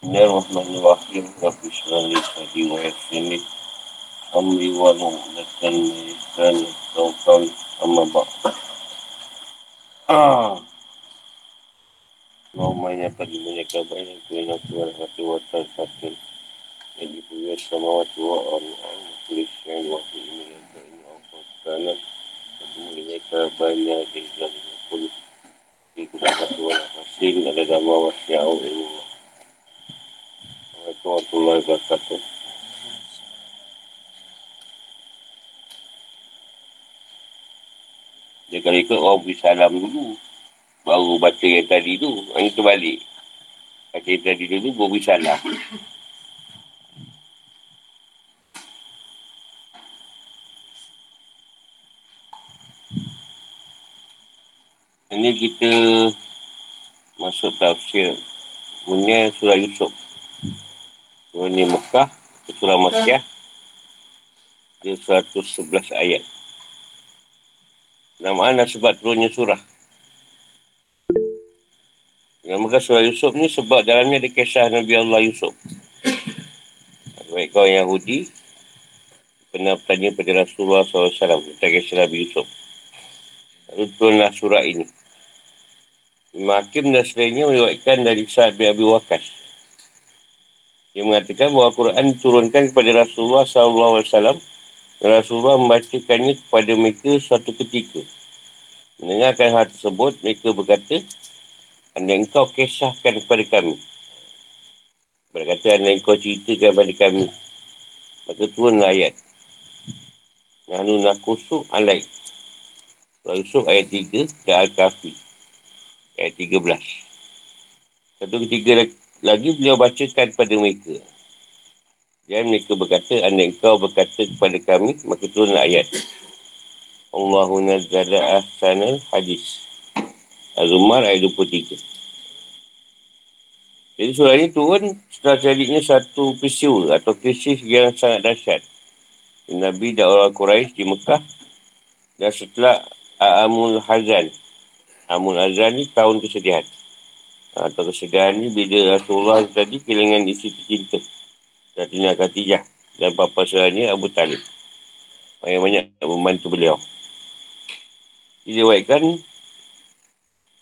Bismillahirrahmanirrahim. Rabbi syrali sadi wa yassini. Amri wa nu'latan lisan tawqal amma ba'da. Ah. Allahumma inna qad munyaka baina kulli wa hati wa tarfatin. Jadi punya samawati wa ardi kulli syai'in wa fi min al-bayn aw kana munyaka baina rijal wa kulli fi kulli wa hasin ada dama wa sya'u ilmu. Assalamualaikum warahmatullahi wabarakatuh. Dia kalau ikut orang beri salam dulu. Baru baca yang tadi tu. Yang terbalik. Baca yang tadi dulu, baru beri salam. Ini kita masuk tafsir punya surah Yusuf. Surah ni Mekah, surah Makkah. Dia 111 ayat. Nama anda sebab turunnya surah. Nama surah Yusuf ni sebab dalamnya ada kisah Nabi Allah Yusuf. Baik kau Yahudi pernah bertanya pada Rasulullah SAW tentang kisah Nabi Yusuf. Lalu turunlah surah ini. Makim dan selainnya meriwayatkan dari bin Abi Waqas. Dia mengatakan bahawa Al-Quran diturunkan kepada Rasulullah SAW Rasulullah membacakannya kepada mereka suatu ketika. Mendengarkan hal tersebut, mereka berkata, Anda engkau kisahkan kepada kami. Berkata, Anda engkau ceritakan kepada kami. Maka turun ayat. Nahnu nakusu alaik. Surah Yusuf ayat 3 dan Al-Kahfi. Ayat 13. Satu ketiga lagi beliau bacakan kepada mereka. Dan mereka berkata, anda engkau berkata kepada kami, maka turun ayat. Allahu nazzala ahsanal hadis. Az-Zumar ayat 23. Jadi surah ini turun setelah terjadinya satu peristiwa atau krisis yang sangat dahsyat. Nabi dan orang Quraisy di Mekah dan setelah Amul Hazan. Amul Hazan ni tahun kesedihan. Atau kesedihan ni bila Rasulullah tadi kehilangan isi tercinta. Sayyidina Khatijah dan bapa saudaranya Abu Talib. Banyak-banyak membantu beliau. Diriwayatkan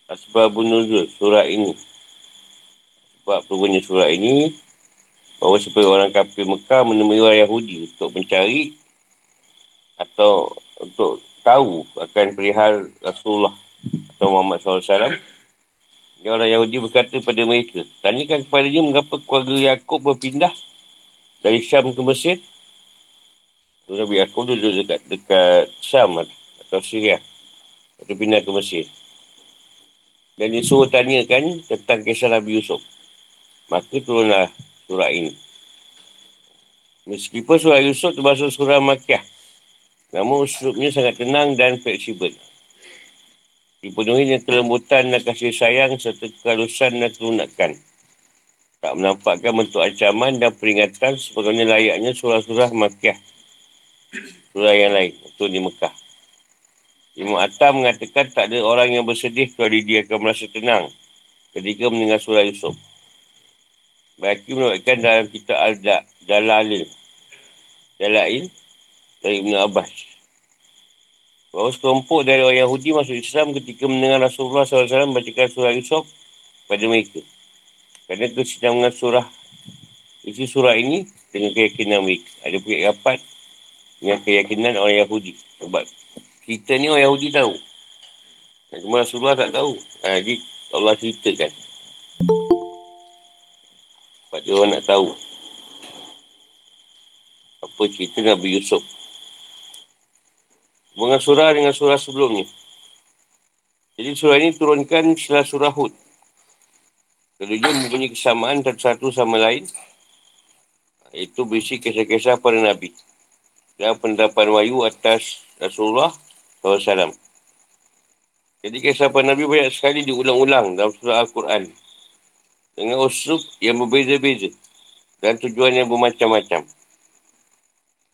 Asbabun Nuzul surah ini. Sebab turunnya surah ini bahawa supaya orang kafir Mekah menemui orang Yahudi untuk mencari atau untuk tahu akan perihal Rasulullah atau Muhammad SAW. Dia orang Yahudi berkata kepada mereka, tanyakan kepada dia mengapa keluarga Yaakob berpindah dari Syam ke Mesir. Nabi Yaakob duduk dekat, dekat Syam atau Syria. Lepas pindah ke Mesir. Dan dia suruh tanyakan tentang kisah Nabi Yusuf. Maka turunlah surah ini. Meskipun surah Yusuf termasuk surah Makkah. Namun usulnya sangat tenang dan fleksibel. Dipenuhi dengan kelembutan dan kasih sayang serta kekalusan dan kelunakan tak menampakkan bentuk ancaman dan peringatan sebagaimana layaknya surah-surah Makkah. Surah yang lain, itu di Mekah. Imam Atta mengatakan tak ada orang yang bersedih kecuali dia akan merasa tenang ketika mendengar surah Yusuf. Baki menuatkan dalam kitab Al-Dalalil. Dalail dari Ibn Abbas. Bahawa sekelompok dari orang Yahudi masuk Islam ketika mendengar Rasulullah SAW bacakan surah Yusuf pada mereka. Kerana kesinambungan surah isi surah ini dengan keyakinan mereka. Ada pihak rapat dengan keyakinan orang Yahudi. Sebab kita ni orang Yahudi tahu. Cuma Rasulullah tak tahu. Ha, jadi Allah ceritakan. Sebab dia orang nak tahu. Apa cerita Nabi Yusuf. Dengan surah dengan surah sebelumnya. Jadi surah ini turunkan setelah surah Hud. Kedua mempunyai kesamaan satu sama lain. Itu berisi kisah-kisah para Nabi. Dan pendapat wayu atas Rasulullah SAW. Jadi kisah Nabi banyak sekali diulang-ulang dalam surah Al-Quran. dengan uslub yang berbeza-beza dan tujuan yang bermacam-macam.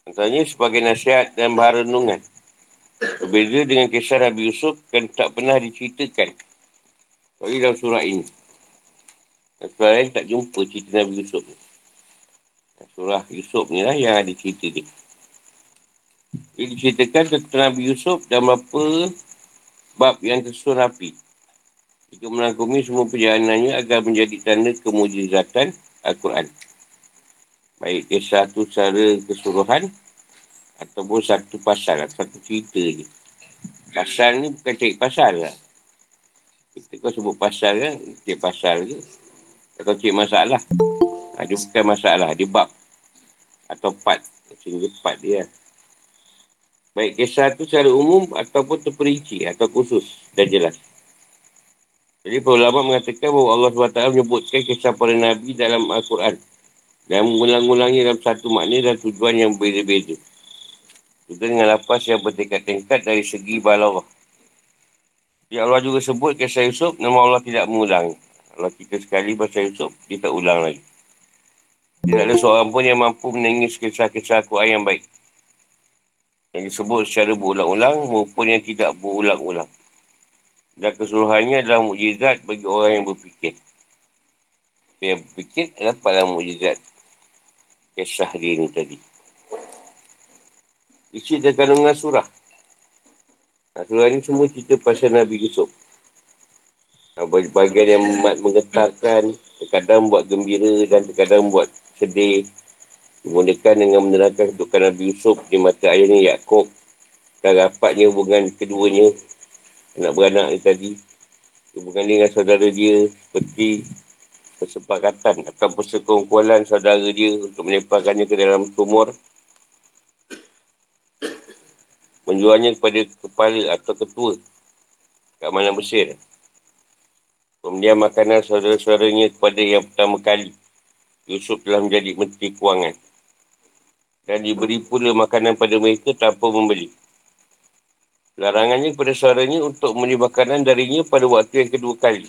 Antaranya sebagai nasihat dan renungan. Berbeza dengan kisah Nabi Yusuf kan tak pernah diceritakan. Tapi dalam surah ini. Dan surah lain tak jumpa cerita Nabi Yusuf ni. Surah Yusuf ni lah yang ada cerita dia. Dia diceritakan tentang Nabi Yusuf dan berapa bab yang tersusun rapi. Jika merangkumi semua perjalanannya agar menjadi tanda kemujizatan Al-Quran. Baik kisah satu secara keseluruhan ataupun satu pasal, satu cerita je. Pasal ni bukan cari pasal lah. Kita kau sebut pasal kan, cari pasal je. Atau cari masalah. Ha, dia bukan masalah, dia bab. Atau part. Sehingga part dia. Baik kisah tu secara umum ataupun terperinci atau khusus dan jelas. Jadi para ulama mengatakan bahawa Allah SWT menyebutkan kisah para Nabi dalam Al-Quran dan mengulang-ulangnya dalam satu makna dan tujuan yang berbeza-beza. Juga dengan lapas yang bertingkat-tingkat dari segi balawah. Ya Allah juga sebut kisah Yusuf, nama Allah tidak mengulang. Kalau kita sekali baca Yusuf, dia tak ulang lagi. Tidak ada seorang pun yang mampu menangis kisah-kisah Quran yang baik. Yang disebut secara berulang-ulang maupun yang tidak berulang-ulang. Dan keseluruhannya adalah mukjizat bagi orang yang berfikir. Yang berfikir dapatlah mukjizat. Kisah dia ni tadi. Isi dan kandungan surah. Nah, surah ni semua cerita pasal Nabi Yusuf. Nah, bagian yang menggetarkan, terkadang buat gembira dan terkadang buat sedih. Dimulakan dengan menerangkan kedudukan Nabi Yusuf di mata ayahnya Yaakob. Dan rapatnya hubungan keduanya anak beranak ni tadi. Hubungan dengan saudara dia seperti kesepakatan atau persekongkualan saudara dia untuk menyebabkannya ke dalam sumur menjualnya kepada kepala atau ketua kat mana Mesir. Kemudian makanan saudara-saudaranya kepada yang pertama kali. Yusuf telah menjadi menteri kewangan dan diberi pula makanan pada mereka tanpa membeli Larangannya kepada saudaranya untuk membeli makanan darinya pada waktu yang kedua kali.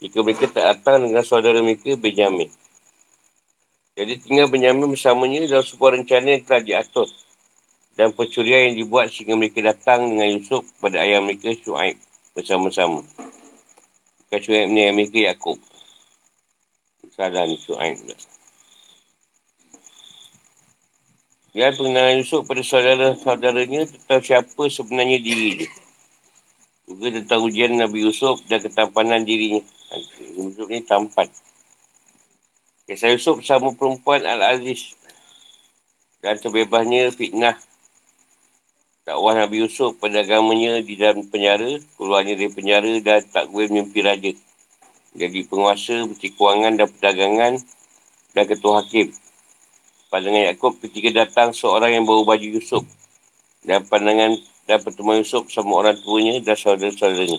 Jika mereka tak datang dengan saudara mereka, Benjamin. Jadi tinggal Benjamin bersamanya dalam sebuah rencana yang telah diatur. Dan pencurian yang dibuat sehingga mereka datang dengan Yusuf pada ayah mereka Shu'aib bersama-sama. Bukan Shu'aib ni ayah mereka Yaakob. Salah ni Shu'aib pula. Dan pengenalan Yusuf pada saudara-saudaranya tentang siapa sebenarnya diri dia. Juga tentang ujian Nabi Yusuf dan ketampanan dirinya. Yusuf ni tampan. Kisah Yusuf bersama perempuan Al-Aziz. Dan terbebasnya fitnah. Dakwah Nabi Yusuf pada agamanya di dalam penjara. Keluarnya dari penjara dan tak boleh mimpi raja. Jadi penguasa, menteri kewangan dan perdagangan dan ketua hakim pandangan Yaakob ketika datang seorang yang bawa baju Yusuf dan pandangan dan pertemuan Yusuf sama orang tuanya dan saudara-saudaranya.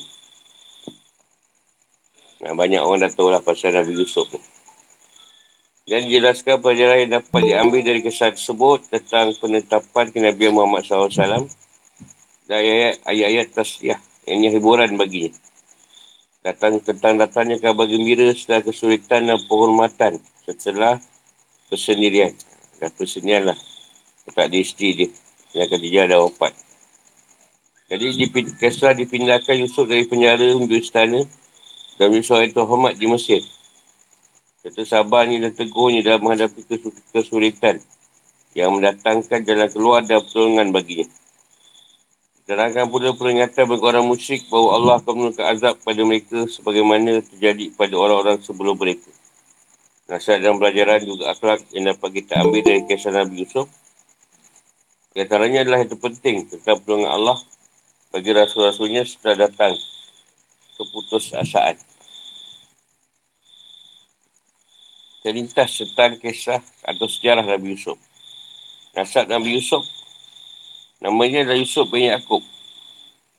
Nah, banyak orang dah tahu lah pasal Nabi Yusuf ni. Dan dijelaskan pelajaran yang dapat diambil dari kisah tersebut tentang penetapan Nabi Muhammad SAW dan ayat-ayat tasliah. Ini hiburan baginya. Datang tentang datangnya kabar gembira setelah kesulitan dan penghormatan setelah kesendirian. Dan persenian lah. Tak ada isteri dia. Yang Khadijah dah wafat. Jadi dipin, Kesra dipindahkan Yusuf dari penjara menuju istana dan Yusuf itu hormat di Mesir. Serta sabarnya dan tegurnya dalam menghadapi kesulitan yang mendatangkan jalan keluar dan pertolongan baginya. Terangkan pula peringatan bagi orang musyrik bahawa Allah akan menurunkan azab pada mereka sebagaimana terjadi pada orang-orang sebelum mereka. Nasihat dan pelajaran juga akhlak yang dapat kita ambil dari kisah Nabi Yusuf. Antaranya adalah yang terpenting tentang pertolongan Allah bagi rasul-rasulnya setelah datang keputus asaan. Terlintas tentang kisah atau sejarah Nabi Yusuf. Nasab Nabi Yusuf namanya adalah Yusuf bin Yaakob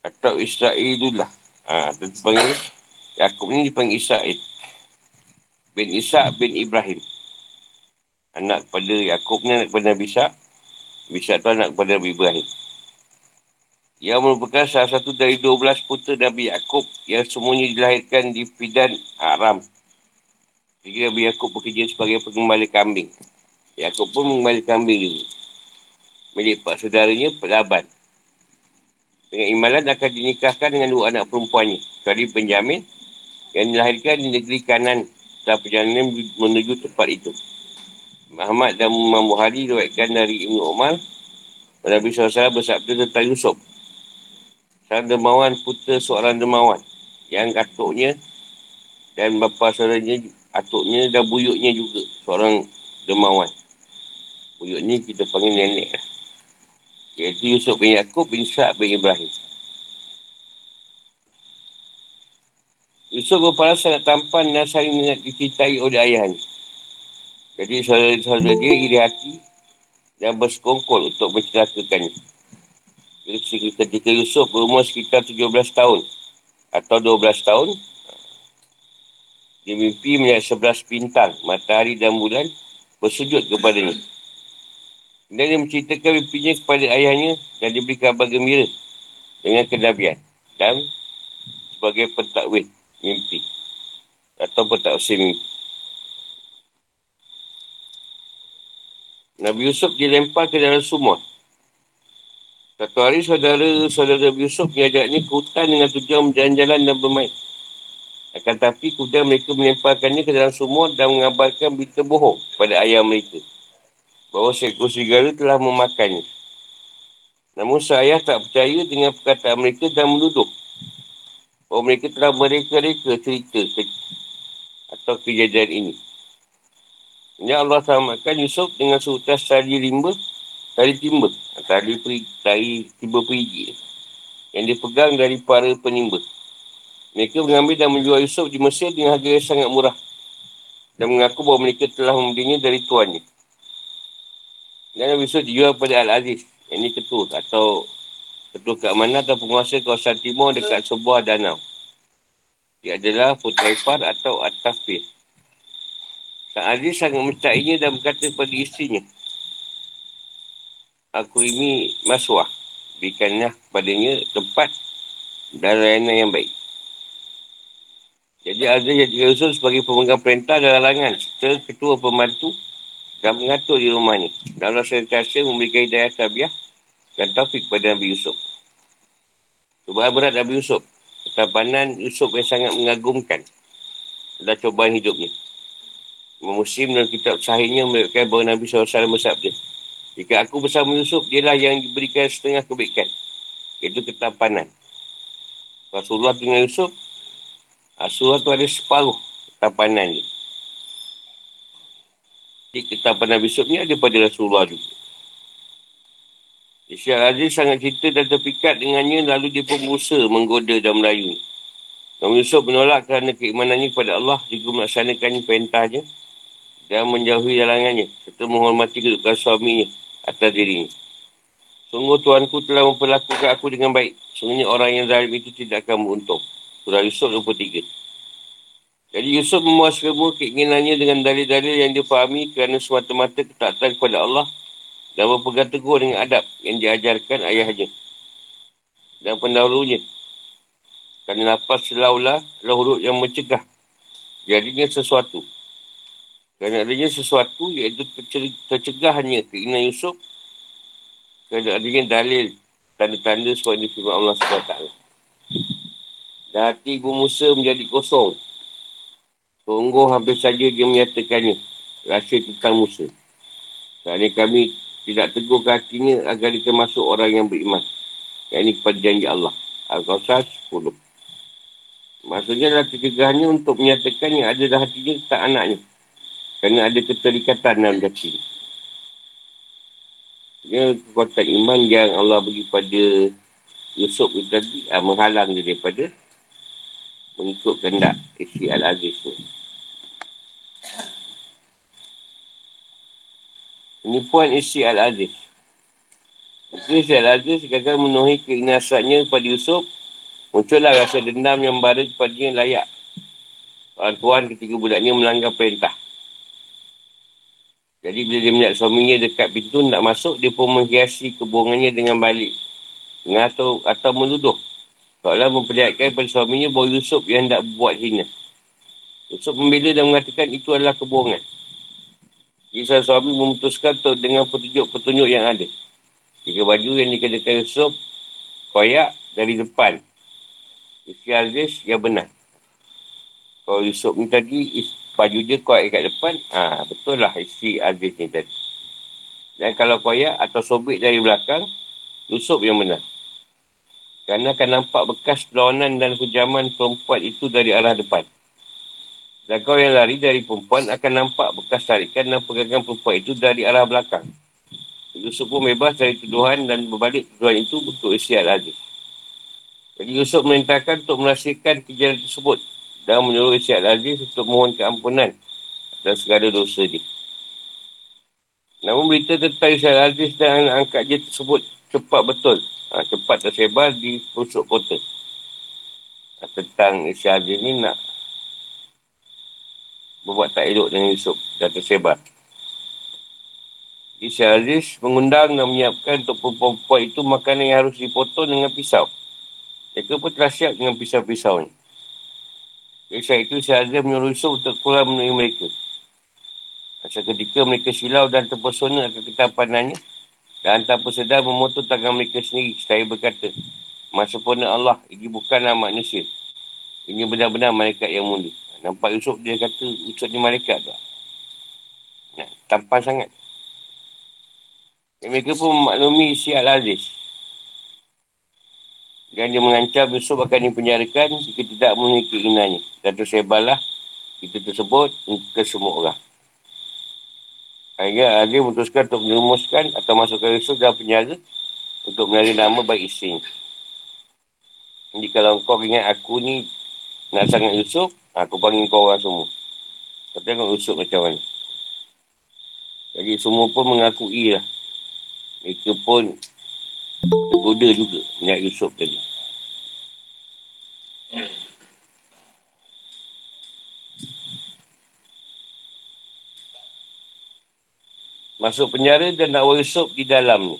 atau Israelullah. Ha, dipanggil Yaakob ni dipanggil Israel bin Isa bin Ibrahim. Anak kepada Yaakob ni anak kepada Nabi Isa. Nabi Isa tu anak kepada Nabi Ibrahim. Ia merupakan salah satu dari 12 putera Nabi Yaakob yang semuanya dilahirkan di Fidan Aram. Jadi Nabi Yaakob bekerja sebagai pengembala kambing. Yaakob pun mengembala kambing juga. Milik pak saudaranya, Laban. Dengan imalan akan dinikahkan dengan dua anak perempuannya. Kali penjamin yang dilahirkan di negeri kanan dan perjalanan menuju tempat itu. Muhammad dan Imam Bukhari diriwayatkan dari Ibnu Umar Nabi SAW bersabda tentang Yusuf. Sang demawan putra seorang demawan yang katuknya dan bapa saudaranya atuknya dan buyuknya juga seorang demawan. Buyuk ni kita panggil nenek. Iaitu Yusuf bin Yaakob bin Sa'ad bin Ibrahim. Yusuf berparas sangat tampan dan saling minat dicintai oleh ayahnya. Jadi saudara-saudara dia iri hati dan bersekongkol untuk mencelakakannya. Ketika Yusuf berumur sekitar 17 tahun atau 12 tahun, dia mimpi melihat sebelas bintang, matahari dan bulan bersujud kepadanya. Dan dia menceritakan mimpinya kepada ayahnya dan diberi kabar gembira dengan kenabian dan sebagai pentakwil mimpi atau pentakwil mimpi. Nabi Yusuf dilempar ke dalam sumur satu hari saudara-saudara Yusuf mengajaknya ke hutan dengan tujuan berjalan-jalan dan bermain. Akan tapi kemudian mereka melemparkannya ke dalam sumur dan mengabarkan berita bohong pada ayah mereka. Bahawa seekor serigala telah memakannya. Namun saya tak percaya dengan perkataan mereka dan menuduh. Bahawa mereka telah mereka-reka cerita ke- atau kejadian ini. Ini Allah selamatkan Yusuf dengan seutas tali rimba, tali timba tali, peri, tali tiba perigi yang dipegang dari para penimba. Mereka mengambil dan menjual Yusuf di Mesir dengan harga yang sangat murah dan mengaku bahawa mereka telah membelinya dari tuannya. Dan Yusuf dijual kepada Al-Aziz, yang ini ketua atau ketua keamanan atau penguasa kawasan timur dekat sebuah danau. Dia adalah Putera Ipar atau At-Tafir. Sang Aziz sangat mencintainya dan berkata kepada istrinya, aku ini maswah. Berikanlah kepadanya tempat dan layanan yang baik. Jadi ada yang Rasul sebagai pemegang perintah dan halangan serta ketua pembantu dan mengatur di rumahnya. Dan Allah sentiasa memberikan hidayah tabiah dan taufik kepada Nabi Yusuf. Cubaan berat Nabi Yusuf. Ketabanan Yusuf yang sangat mengagumkan dan cobaan hidupnya. Muslim dalam kitab sahihnya memberikan bahawa Nabi SAW bersabda. Jika aku bersama Yusuf, dialah yang diberikan setengah kebaikan. Itu ketampanan. Rasulullah dengan Yusuf, Rasulullah tu ada separuh ketampanan dia. Jadi ketampanan Yusuf ni ada pada Rasulullah juga. Isyarat Aziz sangat cinta dan terpikat dengannya lalu dia pun berusaha menggoda dan melayu. Nabi Yusuf menolak kerana keimanannya kepada Allah juga melaksanakan perintahnya dan menjauhi jalanannya serta menghormati kedudukan suaminya atas dirinya. Sungguh Tuanku telah memperlakukan aku dengan baik. Sungguhnya orang yang zalim itu tidak akan beruntung. Surah Yusuf 23. Jadi Yusuf memuaskan keinginannya dengan dalil-dalil yang dia fahami kerana semata-mata ketaatan kepada Allah dan berpegang teguh dengan adab yang diajarkan ayahnya dan pendahulunya. Kerana nafas selaulah adalah huruf yang mencegah jadinya sesuatu. Kerana adanya sesuatu iaitu tercegahnya keinginan Yusuf kerana adanya dalil tanda-tanda ini firman Allah SWT. Dan hati Ibu Musa menjadi kosong. Sungguh hampir saja dia menyatakannya. Rasa tentang Musa. Kerana kami tidak teguh ke hatinya agar dia termasuk orang yang beriman. Yang ini kepada janji Allah. Al-Qasas 10. Maksudnya adalah kecegahannya untuk menyatakan yang ada dalam hatinya tentang anaknya. Kerana ada keterikatan dalam hati. Ini kekuatan iman yang Allah bagi pada Yusuf itu tadi uh, menghalang dia daripada mengikut kendak isi Al-Aziz tu. Ini puan isi Al-Aziz. Isi Al-Aziz gagal memenuhi keinasatnya kepada Yusuf. Muncullah rasa dendam yang baru kepadanya layak. Orang tuan ketika budaknya melanggar perintah. Jadi bila dia melihat suaminya dekat pintu nak masuk, dia pun menghiasi kebohongannya dengan balik. Dengan atau, atau menuduh. Seolah memperlihatkan kepada suaminya bahawa Yusuf yang hendak buat hina. Yusuf membela dan mengatakan itu adalah kebohongan. Jadi suami memutuskan untuk dengan petunjuk-petunjuk yang ada. Jika baju yang dikenakan Yusuf, koyak dari depan. Isi Aziz yang benar. Kalau Yusuf ni tadi, baju dia koyak kat depan, ah ha, betul lah isi Aziz ni tadi. Dan kalau koyak atau sobek dari belakang, Yusuf yang benar. Kerana akan nampak bekas perlawanan dan hujaman perempuan itu dari arah depan. Dan kau yang lari dari perempuan akan nampak bekas tarikan dan pegangan perempuan itu dari arah belakang. Yusuf pun bebas dari tuduhan dan berbalik tuduhan itu untuk isi al-Aziz. Jadi Yusuf merintahkan untuk merahsiakan kejadian tersebut dan menyuruh isi al-Aziz untuk mohon keampunan dan segala dosa dia. Namun berita tentang isi al-Aziz dan angkat dia tersebut cepat betul. Ha, cepat tersebar di pusuk kota. Ha, tentang isi al-Aziz ni nak berbuat tak elok dengan Yusuf dan tersebar. Isa Aziz mengundang dan menyiapkan untuk perempuan itu makanan yang harus dipotong dengan pisau. Mereka pun telah siap dengan pisau-pisau ni. Isa itu Isa Aziz menyuruh Yusuf untuk keluar menemui mereka. Masa ketika mereka silau dan terpesona akan ketampanannya dan tanpa sedar memotong tangan mereka sendiri. Saya berkata, Masa pun Allah, ini bukanlah manusia. Ini benar-benar malaikat yang mulia. Nampak Yusuf dia kata Yusuf ni malaikat tu. Nah, tampan sangat. Dan mereka pun memaklumi si Al-Aziz. Dan dia mengancam Yusuf akan dipenjarakan jika tidak memenuhi keinginannya. Dan tersebarlah itu tersebut ke semua orang. Akhirnya Aziz memutuskan untuk merumuskan atau masukkan Yusuf dalam penjara untuk mencari nama baik isteri. Jadi kalau kau ingat aku ni nak sangat Yusuf, Aku panggil kau orang semua. Kau tengok usuk macam mana. Jadi semua pun mengakui lah. Mereka pun tergoda juga minyak Yusuf tadi. Masuk penjara dan nak Yusuf di dalam ni.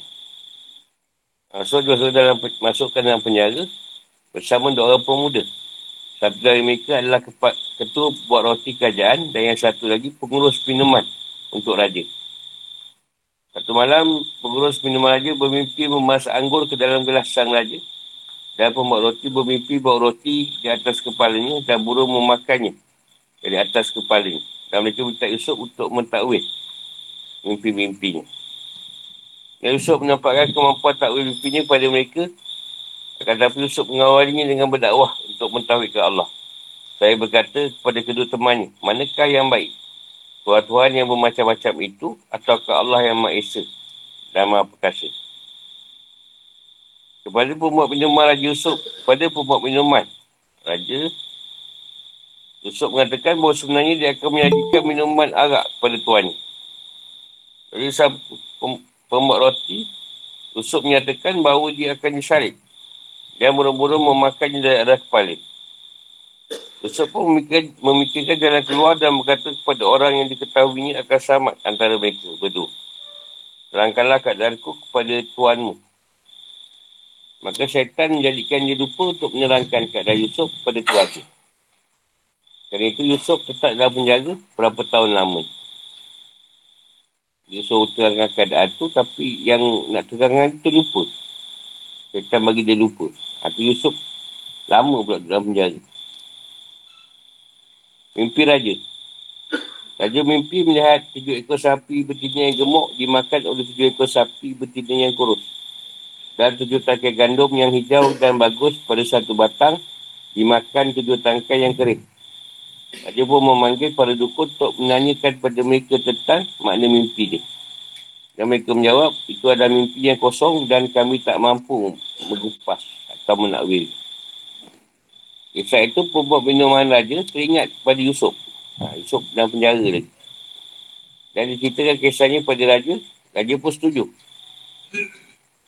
Masuk dalam, masukkan dalam penjara bersama dua orang pemuda. Satu dari mereka adalah ketua buat roti kerajaan dan yang satu lagi pengurus minuman untuk raja. Satu malam, pengurus minuman raja bermimpi memasak anggur ke dalam gelas sang raja dan pembuat roti bermimpi bawa roti di atas kepalanya dan burung memakannya dari atas kepalanya. Dan mereka minta Yusuf untuk mentakwil mimpi-mimpinya. Dan Yusuf menampakkan kemampuan takwil mimpinya kepada mereka tetapi Yusuf mengawalinya dengan berdakwah untuk mentauhidkan Allah. Saya berkata kepada kedua temannya, manakah yang baik? Tuhan-Tuhan yang bermacam-macam itu ataukah Allah yang Maha Esa dan Maha Perkasa? Kepada pembuat minuman Raja Yusuf, kepada pembuat minuman Raja Yusuf mengatakan bahawa sebenarnya dia akan menyajikan minuman arak kepada tuannya. Jadi pembuat roti, Yusuf menyatakan bahawa dia akan disalib dan buru-buru memakannya dari atas kepala. Yusuf pun memikirkan, memikirkan jalan keluar dan berkata kepada orang yang diketahuinya akan selamat antara mereka berdua. Terangkanlah keadaanku kepada tuanmu. Maka syaitan menjadikan dia lupa untuk menerangkan keadaan Yusuf kepada tuannya. Kerana itu Yusuf tetap dalam penjara berapa tahun lama. Yusuf terangkan keadaan itu tapi yang nak terangkan itu lupa. Syaitan bagi dia lupa. Hati Yusuf lama pula dalam penjara. Mimpi raja. Raja mimpi melihat tujuh ekor sapi betina yang gemuk dimakan oleh tujuh ekor sapi betina yang kurus. Dan tujuh tangkai gandum yang hijau dan bagus pada satu batang dimakan tujuh tangkai yang kering. Raja pun memanggil para dukun untuk menanyakan kepada mereka tentang makna mimpi dia. Dan mereka menjawab, itu adalah mimpi yang kosong dan kami tak mampu mengupas atau menakwil. Kisah itu pembuat minuman raja teringat kepada Yusuf. Ha, Yusuf dalam penjara lagi. Dan diceritakan kisahnya pada raja, raja pun setuju.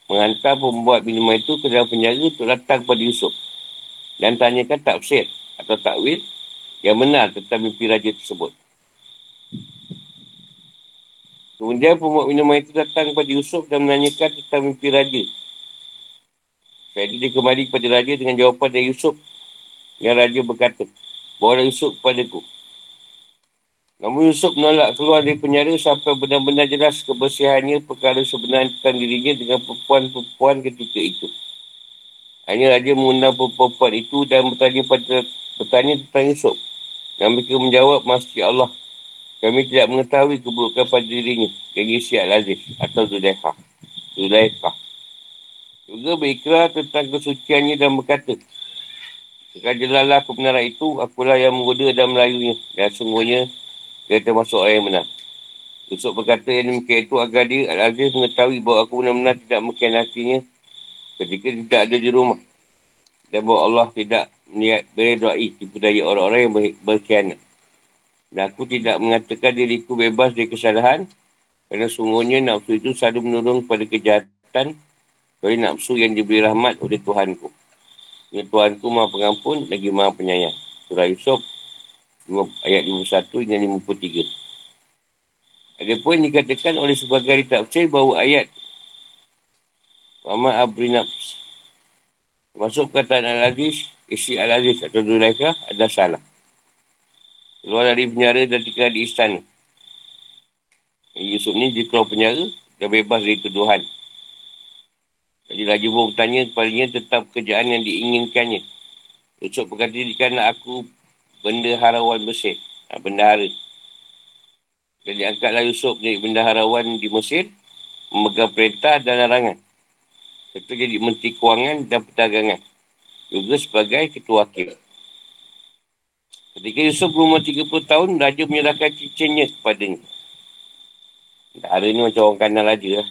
Menghantar pembuat minuman itu ke dalam penjara untuk datang kepada Yusuf. Dan tanyakan tafsir atau takwil yang benar tentang mimpi raja tersebut. Kemudian pembuat minuman itu datang kepada Yusuf dan menanyakan tentang mimpi raja jadi dia kembali kepada raja dengan jawapan dari Yusuf. Yang raja berkata, bawa Yusuf kepada ku. Namun Yusuf menolak keluar dari penjara sampai benar-benar jelas kebersihannya perkara sebenarnya tentang dirinya dengan perempuan-perempuan ketika itu. Hanya Raja mengundang perempuan itu dan bertanya pada bertanya tentang Yusuf. Dan mereka menjawab, Masya Allah, kami tidak mengetahui keburukan pada dirinya. Yang isi Al-Aziz atau Zulaikha. Zulaikha. Juga berikrar tentang kesuciannya dan berkata, Sekadar kebenaran itu, akulah yang menggoda dan melayunya. Dan sungguhnya, dia termasuk orang yang benar. Yusuf berkata yang demikian itu agar dia Al-Aziz mengetahui bahawa aku benar-benar tidak mengkhianatinya ketika tidak ada di rumah. Dan bahawa Allah tidak niat beredai tipu daya orang-orang yang berkhianat. Dan aku tidak mengatakan diriku bebas dari kesalahan kerana sungguhnya nafsu itu selalu menurun pada kejahatan dari nafsu yang diberi rahmat oleh Tuhanku. Ya Tuhanku maha pengampun lagi maha penyayang. Surah Yusuf ayat 51 hingga 53. Ada pun dikatakan oleh sebagai ahli tafsir bahawa ayat Muhammad Abri Nafs masuk perkataan Al-Aziz isi Al-Aziz atau Zulaikah adalah salah keluar dari penjara dan tinggal di istana. Yusuf ni dia keluar penjara dan bebas dari tuduhan. Jadi Raja pun bertanya kepadanya tentang pekerjaan yang diinginkannya. Yusuf berkata, jadikanlah aku benda harawan Mesir. Ha, benda hara. Jadi angkatlah Yusuf menjadi benda harawan di Mesir. Memegang perintah dan larangan. Itu jadi menteri kewangan dan perdagangan. Juga sebagai ketua wakil. Ketika Yusuf berumur 30 tahun, Raja menyerahkan cincinnya kepadanya. Hari ni macam orang kanan Raja lah.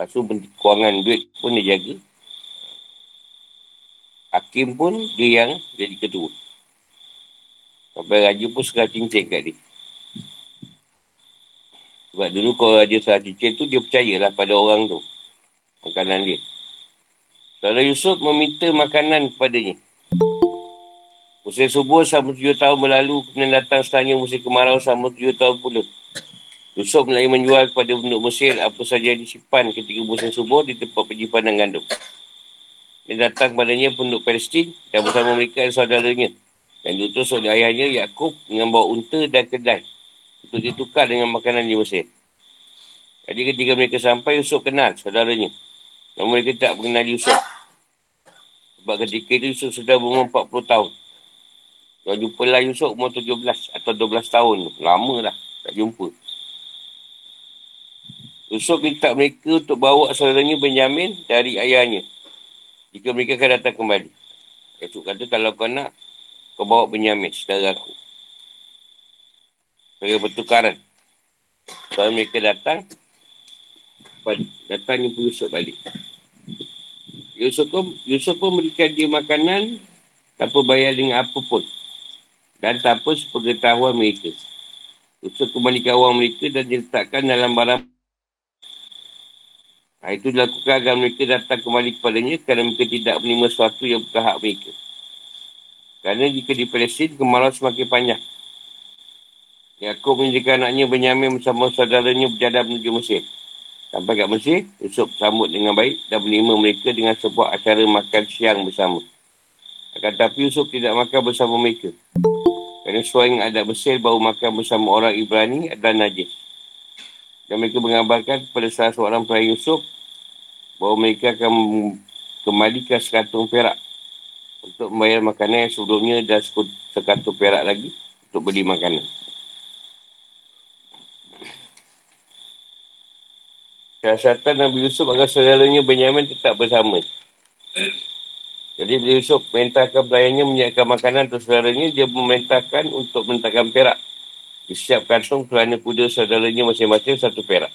Lepas tu kewangan duit pun dia jaga. Hakim pun dia yang jadi ketua. Sampai Raja pun serah cincin kat dia. Sebab dulu kalau Raja serah cincin tu, dia percayalah pada orang tu. Makanan dia. Saudara Yusuf meminta makanan kepadanya. Musim subuh sama tujuh tahun berlalu, kemudian datang setelahnya musim kemarau sama tujuh tahun pula. Yusuf mulai menjual kepada penduduk Mesir apa saja yang disimpan ketika musim subuh di tempat penyimpanan gandum. Dia datang kepadanya penduduk Palestin dan bersama mereka dan saudaranya. Dan diutus oleh ayahnya Yaakob dengan bawa unta dan kedai untuk ditukar dengan makanan di Mesir. Jadi ketika mereka sampai, Yusuf kenal saudaranya. Namun mereka tak mengenal Yusuf. Sebab ketika itu Yusuf sudah berumur 40 tahun. Kau jumpa lah Yusuf umur 17 atau 12 tahun. Lama dah tak jumpa. Yusuf minta mereka untuk bawa saudaranya Benjamin dari ayahnya. Jika mereka akan datang kembali. Yusuf kata kalau kau nak, kau bawa Benjamin saudara aku. Sebagai bertukaran. Kalau mereka datang, datang jumpa Yusuf balik. Yusuf pun, Yusuf pun memberikan dia makanan tanpa bayar dengan apa pun dan tanpa sepengetahuan mereka. Untuk kembalikan wang mereka dan diletakkan dalam barang. Ha, itu dilakukan agar mereka datang kembali kepadanya kerana mereka tidak menerima sesuatu yang bukan hak mereka. Kerana jika di Palestin, kemarau semakin panjang. Yaakob menjadikan anaknya Benyamin bersama saudaranya berjalan menuju Mesir. Sampai kat Mesir, Yusuf sambut dengan baik dan menerima mereka dengan sebuah acara makan siang bersama. Akan tetapi Yusuf tidak makan bersama mereka. Kerana sesuai yang ada Mesir baru makan bersama orang Ibrani adalah najis. Dan mereka mengabarkan kepada salah seorang peraih Yusuf bahawa mereka akan kembalikan sekantung perak untuk membayar makanan yang sebelumnya dan sekantung perak lagi untuk beli makanan. Kesihatan Nabi Yusuf agar saudaranya Benyamin tetap bersama. Jadi bila Yusuf perintahkan pelayannya menyiapkan makanan untuk saudaranya, dia memerintahkan untuk menentangkan perak. Di setiap kantong kerana kuda saudaranya masing-masing satu perak.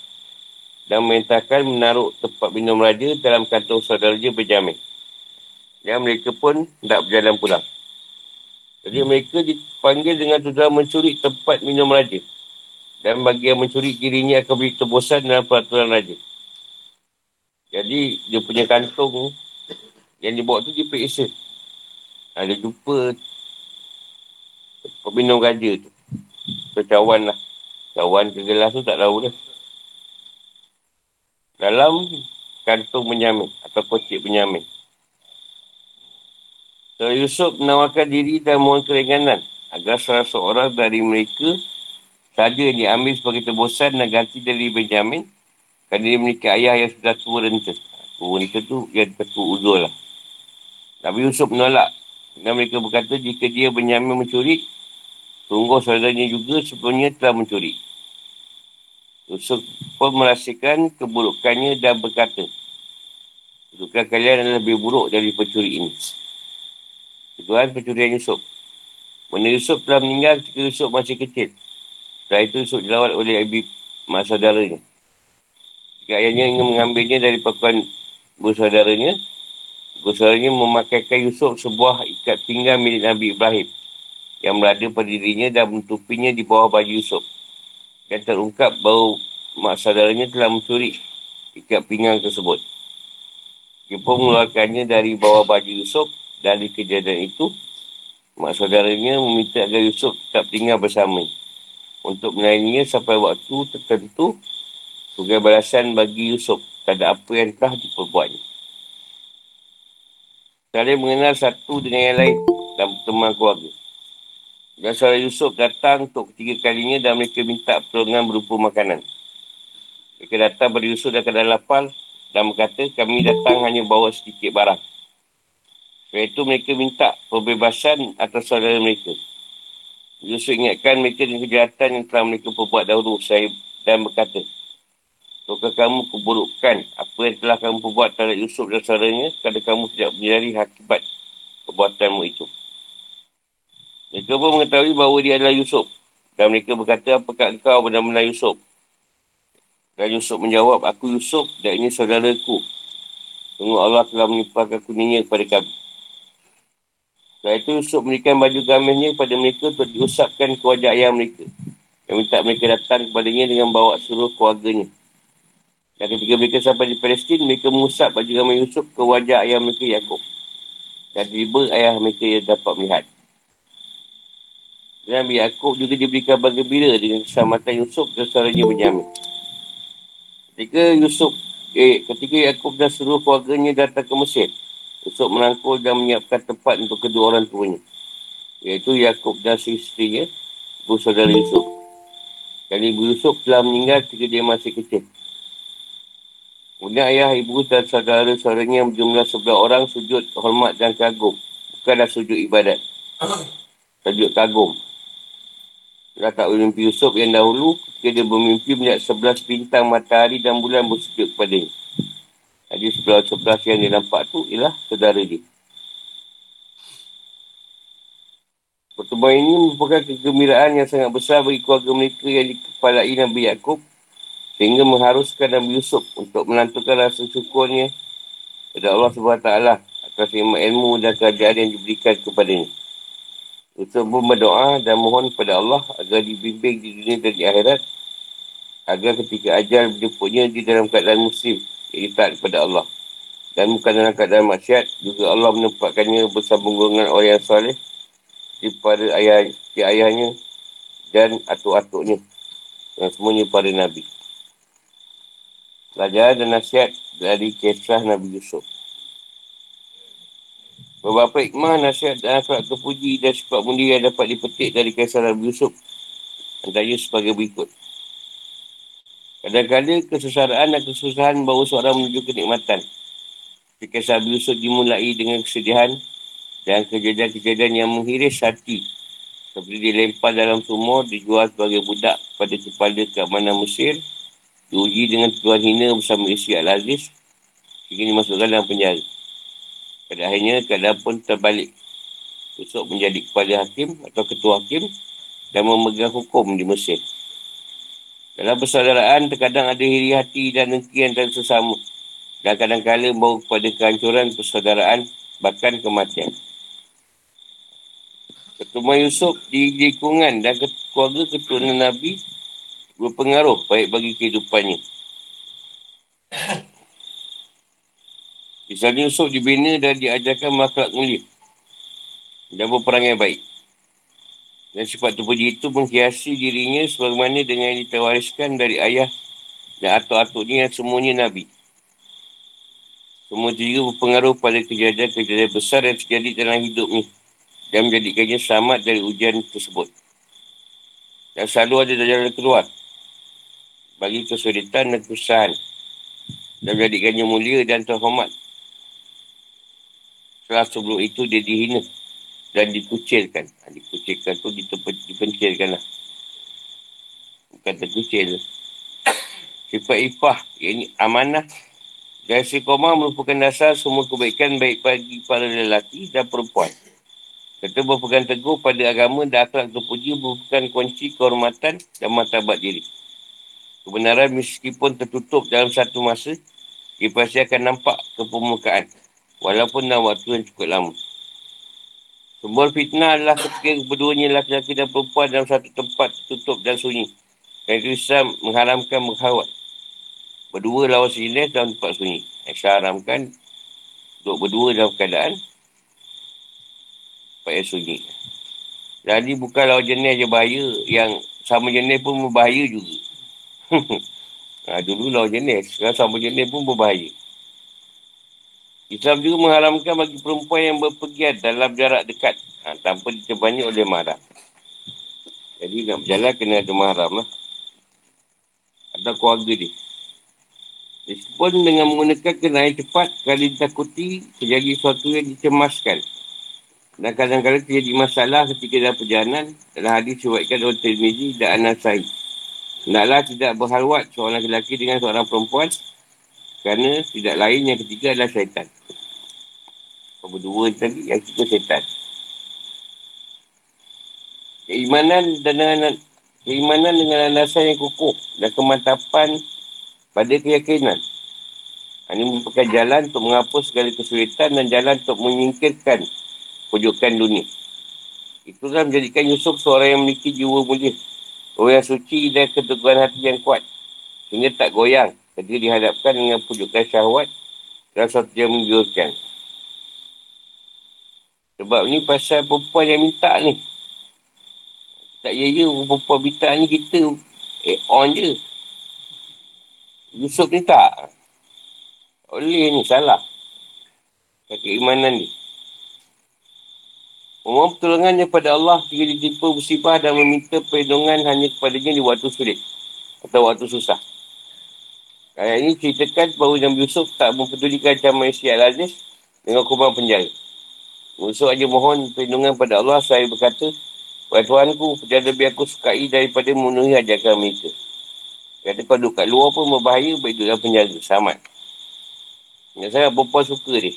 Dan memerintahkan menaruh tempat minum raja dalam kantong saudaranya berjamin. Dan mereka pun tidak berjalan pulang. Jadi mereka dipanggil dengan tuduhan mencuri tempat minum raja. Dan bagi yang mencuri dirinya akan beri tebusan dalam peraturan raja. Jadi dia punya kantong yang dibawa tu dia periksa. Ada jumpa peminum raja tu. Kecawan lah. Cawan ke gelas tu tak tahu dah. Dalam kantung penyamin atau kocik penyamin. So Yusuf menawarkan diri dan mohon keringanan agar salah seorang dari mereka saja yang diambil sebagai tebusan dan ganti dari Benjamin kerana dia memiliki ayah yang sudah tua renta. Tua renta tu yang ketua uzur lah. Nabi Yusuf menolak. Dan mereka berkata jika dia Benjamin mencuri, sungguh saudaranya juga sebelumnya telah mencuri. Yusuf pun merasakan keburukannya dan berkata, Kedudukan kalian adalah lebih buruk dari pencuri ini. Tuhan pencurian Yusuf. Mana Yusuf telah meninggal ketika Yusuf masih kecil. Setelah itu Yusuf dilawat oleh ibu mak saudaranya. Jika ayahnya ingin mengambilnya dari pakuan saudaranya, saudaranya memakaikan Yusuf sebuah ikat pinggang milik Nabi Ibrahim yang berada pada dirinya dan menutupinya di bawah baju Yusuf. Dan terungkap bahawa mak saudaranya telah mencuri ikat pinggang tersebut. Dia pun mengeluarkannya dari bawah baju Yusuf dari kejadian itu. Mak saudaranya meminta agar Yusuf tetap tinggal bersama. Untuk melayaninya sampai waktu tertentu sebagai balasan bagi Yusuf tak ada apa yang telah diperbuatnya. Saling mengenal satu dengan yang lain dan teman keluarga. Dan saudara Yusuf datang untuk ketiga kalinya dan mereka minta pertolongan berupa makanan. Mereka datang pada Yusuf dan keadaan lapar dan berkata kami datang hanya bawa sedikit barang. Sebab itu mereka minta pembebasan atas saudara mereka. Yusuf ingatkan mereka dengan kejahatan yang telah mereka perbuat dahulu saya dan berkata, Tukar kamu keburukan apa yang telah kamu perbuat terhadap Yusuf dan saudaranya kerana kamu tidak menyadari akibat perbuatanmu itu. Mereka pun mengetahui bahawa dia adalah Yusuf. Dan mereka berkata, apakah engkau benar-benar Yusuf? Dan Yusuf menjawab, aku Yusuf dan ini saudaraku. Tunggu Allah telah menimpakan kuningnya kepada kami. Setelah itu Yusuf memberikan baju gamisnya kepada mereka untuk diusapkan ke wajah ayah mereka. Yang minta mereka datang kepadanya dengan bawa seluruh keluarganya. Dan ketika mereka sampai di Palestin, mereka mengusap baju gamis Yusuf ke wajah ayah mereka Yaakob. Dan tiba ayah mereka yang dapat melihat. Nabi Yaakob juga diberikan kabar gembira dengan keselamatan Yusuf dan suaranya Benjamin. Ketika Yusuf, eh, ketika Yaakob dan seluruh keluarganya datang ke Mesir, Yusuf merangkul dan menyiapkan tempat untuk kedua orang tuanya. Iaitu Yaakob dan isterinya, ibu saudara Yusuf. Dan ibu Yusuf telah meninggal ketika dia masih kecil. Kemudian ayah, ibu dan saudara-saudaranya berjumlah sebelah orang sujud hormat dan kagum. Bukanlah sujud ibadat. Sujud kagum. Telah tak Yusuf yang dahulu ketika dia bermimpi melihat sebelas bintang matahari dan bulan bersujud kepada dia. Jadi sebelah-sebelah yang dia nampak tu ialah saudara dia. Pertemuan ini merupakan kegembiraan yang sangat besar bagi keluarga mereka yang dikepalai Nabi Yaakob sehingga mengharuskan Nabi Yusuf untuk menantukan rasa syukurnya kepada Allah SWT atas ilmu dan kerajaan yang diberikan kepadanya. Yusuf pun berdoa dan mohon kepada Allah agar dibimbing di dunia dan di akhirat agar ketika ajal berjemputnya di dalam keadaan muslim yang taat kepada Allah dan bukan dalam keadaan maksiat juga Allah menempatkannya bersama golongan orang yang soleh daripada ayah, di ayahnya dan atuk-atuknya yang semuanya para Nabi. Pelajaran dan nasihat dari kisah Nabi Yusuf. Beberapa hikmah, nasihat dan akhlak terpuji dan sifat mulia yang dapat dipetik dari kisah Nabi Yusuf. Antaranya sebagai berikut. Kadang-kadang kesesaraan dan kesusahan bawa seorang menuju kenikmatan. Kisah Nabi Yusuf dimulai dengan kesedihan dan kejadian-kejadian yang menghiris hati. Seperti dilempar dalam sumur, dijual sebagai budak pada kepala keamanan Mesir, diuji dengan tuan hina bersama isi Al-Aziz, hingga dimasukkan dalam penjara. Pada akhirnya keadaan pun terbalik. Yusuf menjadi kepala hakim atau ketua hakim dan memegang hukum di Mesir. Dalam persaudaraan terkadang ada iri hati dan dengki antara sesama. Dan kadang-kadang membawa kepada kehancuran persaudaraan bahkan kematian. Ketua Yusuf di lingkungan dan keluarga keturunan Nabi berpengaruh baik bagi kehidupannya. Misalnya Yusuf dibina dan diajarkan makhluk mulia. Dan berperang yang baik. Dan sifat terpuji itu menghiasi dirinya sebagaimana dengan yang ditawariskan dari ayah dan atuk-atuknya yang semuanya Nabi. Semua juga berpengaruh pada kejadian-kejadian besar yang terjadi dalam hidupnya. dan menjadikannya selamat dari ujian tersebut. Dan selalu ada jalan keluar bagi kesulitan dan kesusahan dan menjadikannya mulia dan terhormat. Setelah sebelum itu dia dihina dan dikucilkan. Ha, dikucilkan tu dipencilkan lah. Bukan terkucil. Sifat ifah, ini amanah dan istiqomah merupakan dasar semua kebaikan baik bagi para lelaki dan perempuan. Kata berpegang teguh pada agama dan akhlak terpuji merupakan kunci kehormatan dan martabat diri. Kebenaran meskipun tertutup dalam satu masa, ia pasti akan nampak ke permukaan. Walaupun dalam waktu yang cukup lama. Sumber fitnah adalah ketika keduanya lelaki dan perempuan dalam satu tempat tertutup dan sunyi. Dan itu Islam mengharamkan berkhawat. Berdua lawan sejenis dalam tempat sunyi. Islam haramkan untuk berdua dalam keadaan tempat yang sunyi. Jadi bukan lawan jenis je bahaya. Yang sama jenis pun berbahaya juga. ha, dulu lawan jenis. Sekarang sama jenis pun berbahaya. Islam juga mengharamkan bagi perempuan yang berpergian dalam jarak dekat. Ha, tanpa dicebani oleh mahram. Jadi nak berjalan kena ada mahram lah. Atau keluarga dia. Meskipun dengan menggunakan kenaian cepat, kali ditakuti terjadi sesuatu yang dicemaskan. Dan kadang-kadang terjadi masalah ketika dalam perjalanan dalam hadis sebabkan oleh Tirmizi dan Anasai. Hendaklah tidak berhalwat seorang lelaki dengan seorang perempuan kerana tidak lain yang ketiga adalah syaitan. Kau berdua tadi, yang ketiga syaitan. Keimanan dengan keimanan dengan landasan yang kukuh dan kemantapan pada keyakinan. Ini merupakan jalan untuk menghapus segala kesulitan dan jalan untuk menyingkirkan pujukan dunia. Itu kan menjadikan Yusuf seorang yang memiliki jiwa mulia. Orang yang suci dan keteguhan hati yang kuat. Sehingga tak goyang ketika dihadapkan dengan pujukan syahwat dan sesuatu yang menggiurkan. Sebab ni pasal perempuan yang minta ni. Tak ya ya perempuan minta ni kita eh, on je. Yusuf ni tak. Oleh ni salah. Keimanan ni. Memohon pertolongannya pada Allah jika ditimpa musibah dan meminta perlindungan hanya kepadanya di waktu sulit atau waktu susah. Ayat ini ceritakan bahawa Nabi Yusuf tak mempedulikan ancaman isi Al-Aziz dengan hukuman penjara. Yusuf hanya mohon perlindungan pada Allah saya berkata, Wahai Tuhanku, tiada lebih aku sukai daripada memenuhi ajakan mereka. Kata kau duduk kat luar pun berbahaya, baik duduk dalam penjara. Selamat. Yang saya perempuan suka dia.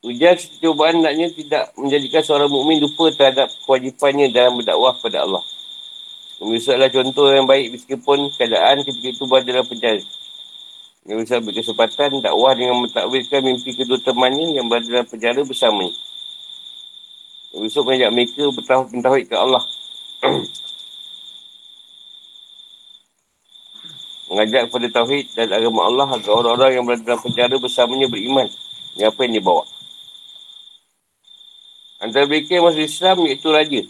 Ujian cubaan naknya tidak menjadikan seorang mukmin lupa terhadap kewajipannya dalam berdakwah pada Allah. Misalnya contoh yang baik meskipun keadaan ketika itu berada dalam penjara. Yang bisa berkesempatan dakwah dengan mentakwilkan mimpi kedua temannya yang berada dalam penjara bersamanya. Yang bisa mengajak mereka bertahun ke Allah. mengajak kepada Tauhid dan agama Allah agar orang-orang yang berada dalam penjara bersamanya beriman dengan apa yang dia bawa. Antara mereka yang masuk Islam iaitu Raja.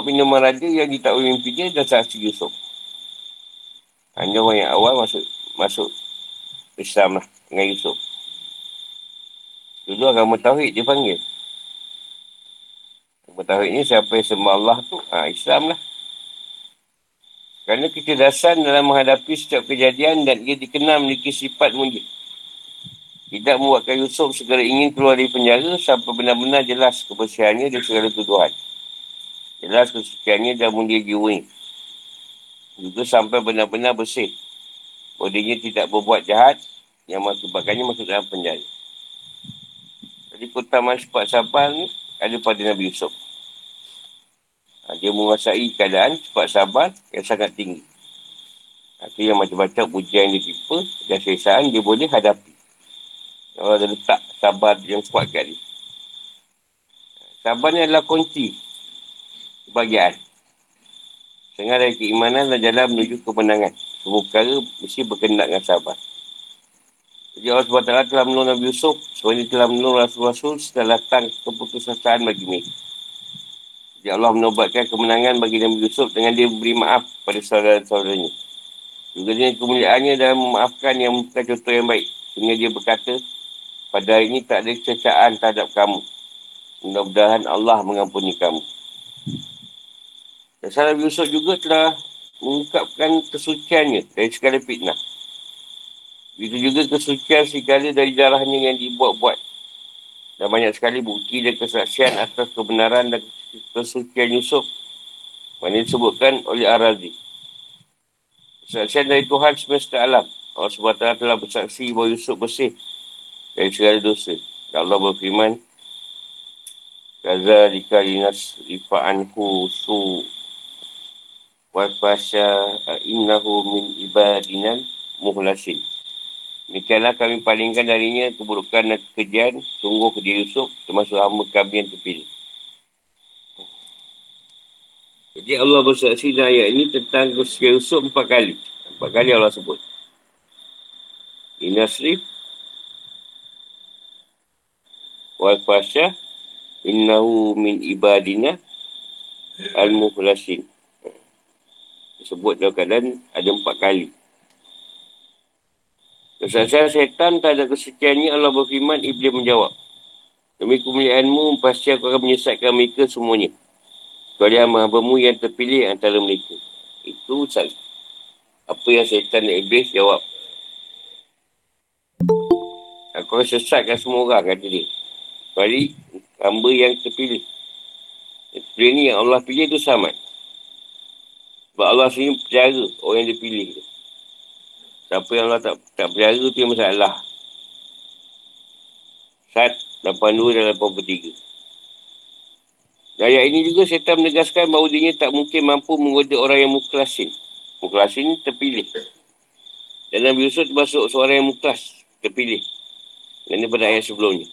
Pembuat minuman Raja yang ditahui mimpi dia Yusuf. Hanya orang yang awal masuk masuk Islam lah dengan Yusuf. Dulu agama Tauhid dia panggil. Agama Tauhid ni siapa yang sembah Allah tu, ha, Islam lah. Kerana kecerdasan dalam menghadapi setiap kejadian dan ia dikenal memiliki sifat mulia tidak membuatkan Yusuf segera ingin keluar dari penjara sampai benar-benar jelas kebersihannya dan segala tuduhan. Jelas kesuciannya dan mulia jiwa Juga sampai benar-benar bersih. Bodinya tidak berbuat jahat yang mengakibatkannya masuk dalam penjara. Jadi keutamaan sifat sabar ni ada pada Nabi Yusuf. Ha, dia menguasai keadaan sifat sabar yang sangat tinggi. Itu yang macam-macam ujian yang ditimpa dan sesaan dia boleh hadapi. Kalau ada letak sabar yang kuat kat dia. Sabar ni adalah kunci kebahagiaan. Setengah dari keimanan dan jalan menuju kemenangan. Semua perkara mesti berkendak dengan sabar. Jadi Allah SWT telah menolong Nabi Yusuf. Sebenarnya telah menolong Rasul-Rasul setelah datang keputusasaan bagi mereka. Jadi Allah menobatkan kemenangan bagi Nabi Yusuf dengan dia beri maaf pada saudara-saudaranya. Juga dengan kemuliaannya dalam memaafkan yang bukan contoh yang baik. Sehingga dia berkata, pada hari ini tak ada cecaan terhadap kamu. Mudah-mudahan Allah mengampuni kamu. Dan Salam Yusuf juga telah mengungkapkan kesuciannya dari segala fitnah. Itu juga kesucian segala dari darahnya yang dibuat-buat. Dan banyak sekali bukti dan kesaksian atas kebenaran dan kesucian Yusuf. Mana disebutkan oleh Ar-Razi. Kesaksian dari Tuhan semesta alam. Allah SWT telah bersaksi bahawa Yusuf bersih dari segala dosa. Dan Allah berfirman, Kaza dika linas rifa'anhu su wa fasya innahu min ibadinal muhlasin. Demikianlah kami palingkan darinya keburukan dan kekejian sungguh ke Yusuf termasuk hamba kami yang terpilih. Jadi Allah bersaksi dalam ayat ini tentang kesucian Yusuf empat kali. Empat kali Allah sebut. Inasrif wal fasyah innahu min ibadina al-mukhlasin. Sebut dalam keadaan ada empat kali. Kesaksian setan tak ada kesuciannya Allah berfirman Iblis menjawab Demi kemuliaanmu pasti aku akan menyesatkan mereka semuanya. Kecuali hamba-hambamu yang terpilih antara mereka Itu apa yang setan dan Iblis jawab. Aku akan sesatkan semua orang kata dia. Kecuali hamba yang terpilih. Terpilih ni yang Allah pilih tu sama Sebab Allah sendiri percaya orang yang dipilih tu Siapa yang Allah tak, tak pelihara tu yang masalah. Sat 82 dan 83. Dan ayat ini juga setan menegaskan bahawa dirinya tak mungkin mampu menggoda orang yang muklasin. Muklasin terpilih. Dan Nabi Yusuf termasuk seorang yang muklas terpilih. Ini pada ayat sebelumnya.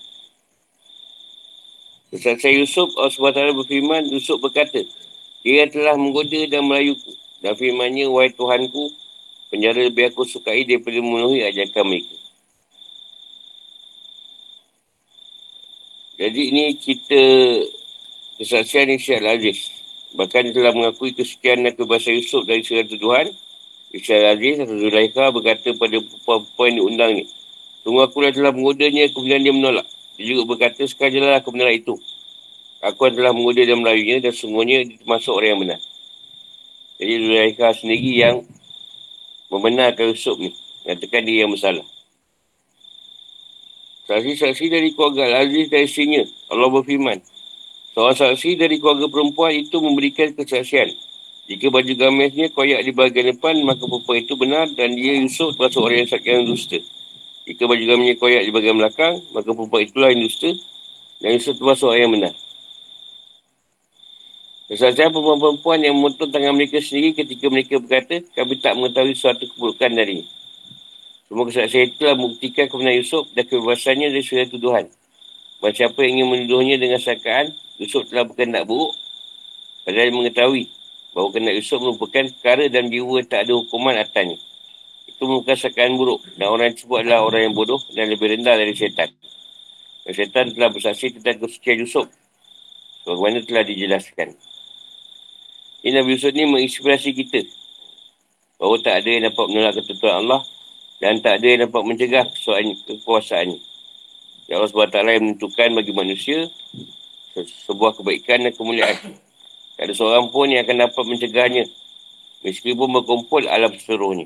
Selesai Yusuf, Allah SWT berfirman, Yusuf berkata, dia telah menggoda dan melayuku. Dan firmannya, wahai Tuhanku, penjara lebih aku sukai daripada memenuhi ajakan mereka. Jadi ini kita kesaksian Isya Al-Aziz. Bahkan telah mengakui kesekian dan kebahasa Yusuf dari segala tuduhan. Isya Al-Aziz atau Zulaikha berkata pada perempuan yang diundangnya. Tunggu aku telah menggodanya, kemudian dia menolak. Dia juga berkata, sekalian aku menolak itu. Aku telah menggoda dan melayunya dan semuanya termasuk orang yang benar. Jadi Zulaikha sendiri yang membenarkan Yusuf ni. Katakan dia yang bersalah. Saksi-saksi dari keluarga Al-Aziz dan istrinya. Allah berfirman. Seorang saksi dari keluarga perempuan itu memberikan kesaksian. Jika baju gamisnya koyak di bahagian depan, maka perempuan itu benar dan dia Yusuf termasuk orang yang sakit yang dusta. Jika baju gamisnya koyak di bahagian belakang, maka perempuan itulah yang dusta dan Yusuf termasuk orang yang benar. Kesaksian perempuan-perempuan yang memotong tangan mereka sendiri ketika mereka berkata, kami tak mengetahui suatu keburukan dari Semua kesaksian itulah membuktikan kebenaran Yusuf dan kebebasannya dari segala tuduhan. Bahawa siapa yang ingin menuduhnya dengan sangkaan, Yusuf telah berkendak buruk. Padahal mengetahui bahawa kendak Yusuf merupakan perkara dan jiwa tak ada hukuman atasnya. Itu merupakan sangkaan buruk. Dan orang disebut adalah orang yang bodoh dan lebih rendah dari syaitan. Dan syaitan telah bersaksi tentang kesucian Yusuf. Bagaimana telah dijelaskan. Ini Nabi Yusuf ni menginspirasi kita. Bahawa tak ada yang dapat menolak ketentuan Allah dan tak ada yang dapat mencegah soal kekuasaannya. Ya Allah SWT yang menentukan bagi manusia sebuah kebaikan dan kemuliaan. Tak ada seorang pun yang akan dapat mencegahnya. Meskipun berkumpul alam seluruhnya.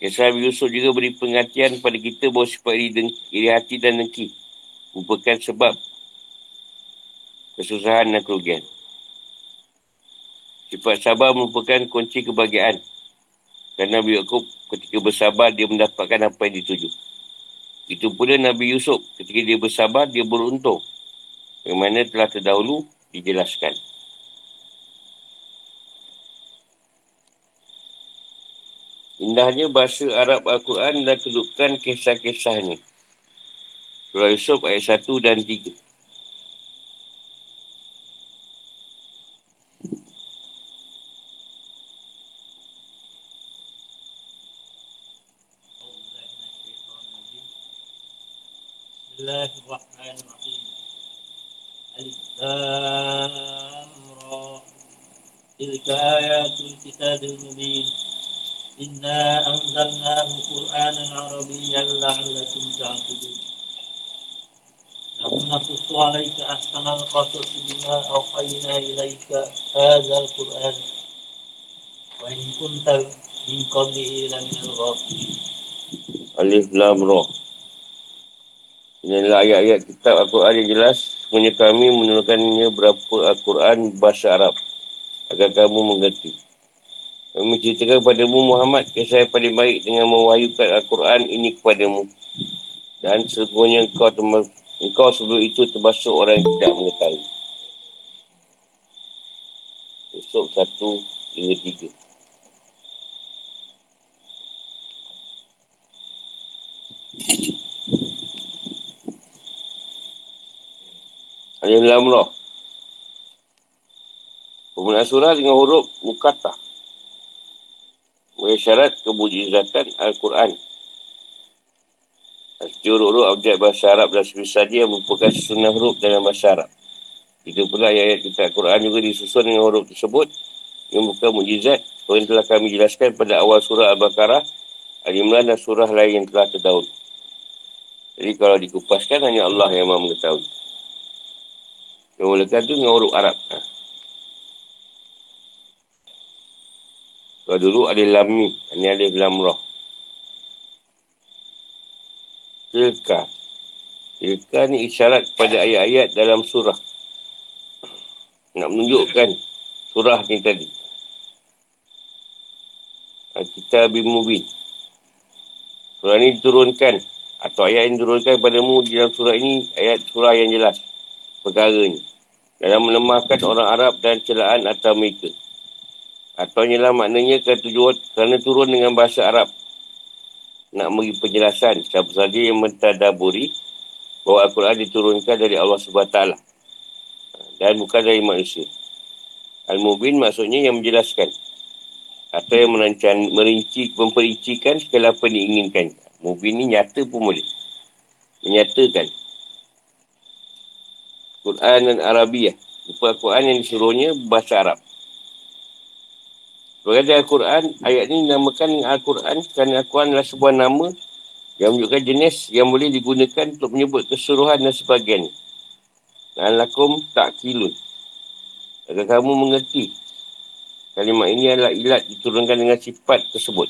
Kisah Nabi Yusuf juga beri pengertian kepada kita bahawa sifat iri, iri hati dan dengki merupakan sebab kesusahan dan kerugian. Sifat sabar merupakan kunci kebahagiaan. Dan Nabi Yaakob ketika bersabar, dia mendapatkan apa yang dituju. Itu pula Nabi Yusuf. Ketika dia bersabar, dia beruntung. Bagaimana telah terdahulu dijelaskan. Indahnya bahasa Arab Al-Quran dan kedudukan kisah-kisahnya. Surah Yusuf ayat 1 dan 3. تلك آيات الكتاب المبين إنا أنزلناه قرآنا عربيا لعلكم تعقلون نحن نقص عليك أحسن القصص بما أوحينا إليك هذا القرآن وإن كنت من قبله لمن الغافلين Alif Lam Roh. Ini adalah ayat-ayat kitab Al-Quran yang jelas. Semuanya kami menurunkannya berapa Al-Quran bahasa Arab. Agar kamu mengerti. Kami menceritakan kepadamu Muhammad kisah yang paling baik dengan mewahyukan Al-Quran ini kepadamu. Dan sesungguhnya engkau, engkau sebelum itu termasuk orang yang tidak mengetahui. Esok satu hingga tiga. Lam Pemulaan surah dengan huruf Mukata. Mengisyarat kemujizatan Al-Quran. Arti huruf-huruf objek bahasa Arab dan sebesarnya yang merupakan sunnah huruf dalam bahasa Arab. Itu pula ayat kita Al-Quran juga disusun dengan huruf tersebut yang bukan mujizat. Seperti telah kami jelaskan pada awal surah Al-Baqarah, Al-Imran dan surah lain yang telah terdahulu. Jadi kalau dikupaskan hanya Allah yang mahu mengetahui. Yang mulakan tu dengan huruf Arab. Ha. Kalau dulu ada lam ni. Ini ada lam roh. Tilka. Tilka ni isyarat kepada ayat-ayat dalam surah. Nak menunjukkan surah ni tadi. Kita bimubin. Surah ni diturunkan. Atau ayat yang diturunkan padamu di dalam surah ini. Ayat surah yang jelas perkara ni. Dalam melemahkan orang Arab dan celaan atau mereka. Atau ialah maknanya tujuan kerana turun dengan bahasa Arab. Nak beri penjelasan siapa saja yang mentadaburi bahawa Al-Quran diturunkan dari Allah SWT. Dan bukan dari manusia. Al-Mubin maksudnya yang menjelaskan. Atau yang merancang, merinci, memperincikan segala apa yang diinginkan. Mubin ni nyata pun boleh. Menyatakan. Quran dan Arabiah. Rupa Al-Quran yang disuruhnya bahasa Arab. Berkata Al-Quran, ayat ini dinamakan Al-Quran kerana Al-Quran adalah sebuah nama yang menunjukkan jenis yang boleh digunakan untuk menyebut keseluruhan dan sebagainya. Dan lakum tak kilun. Agar kamu mengerti. Kalimat ini adalah ilat diturunkan dengan sifat tersebut.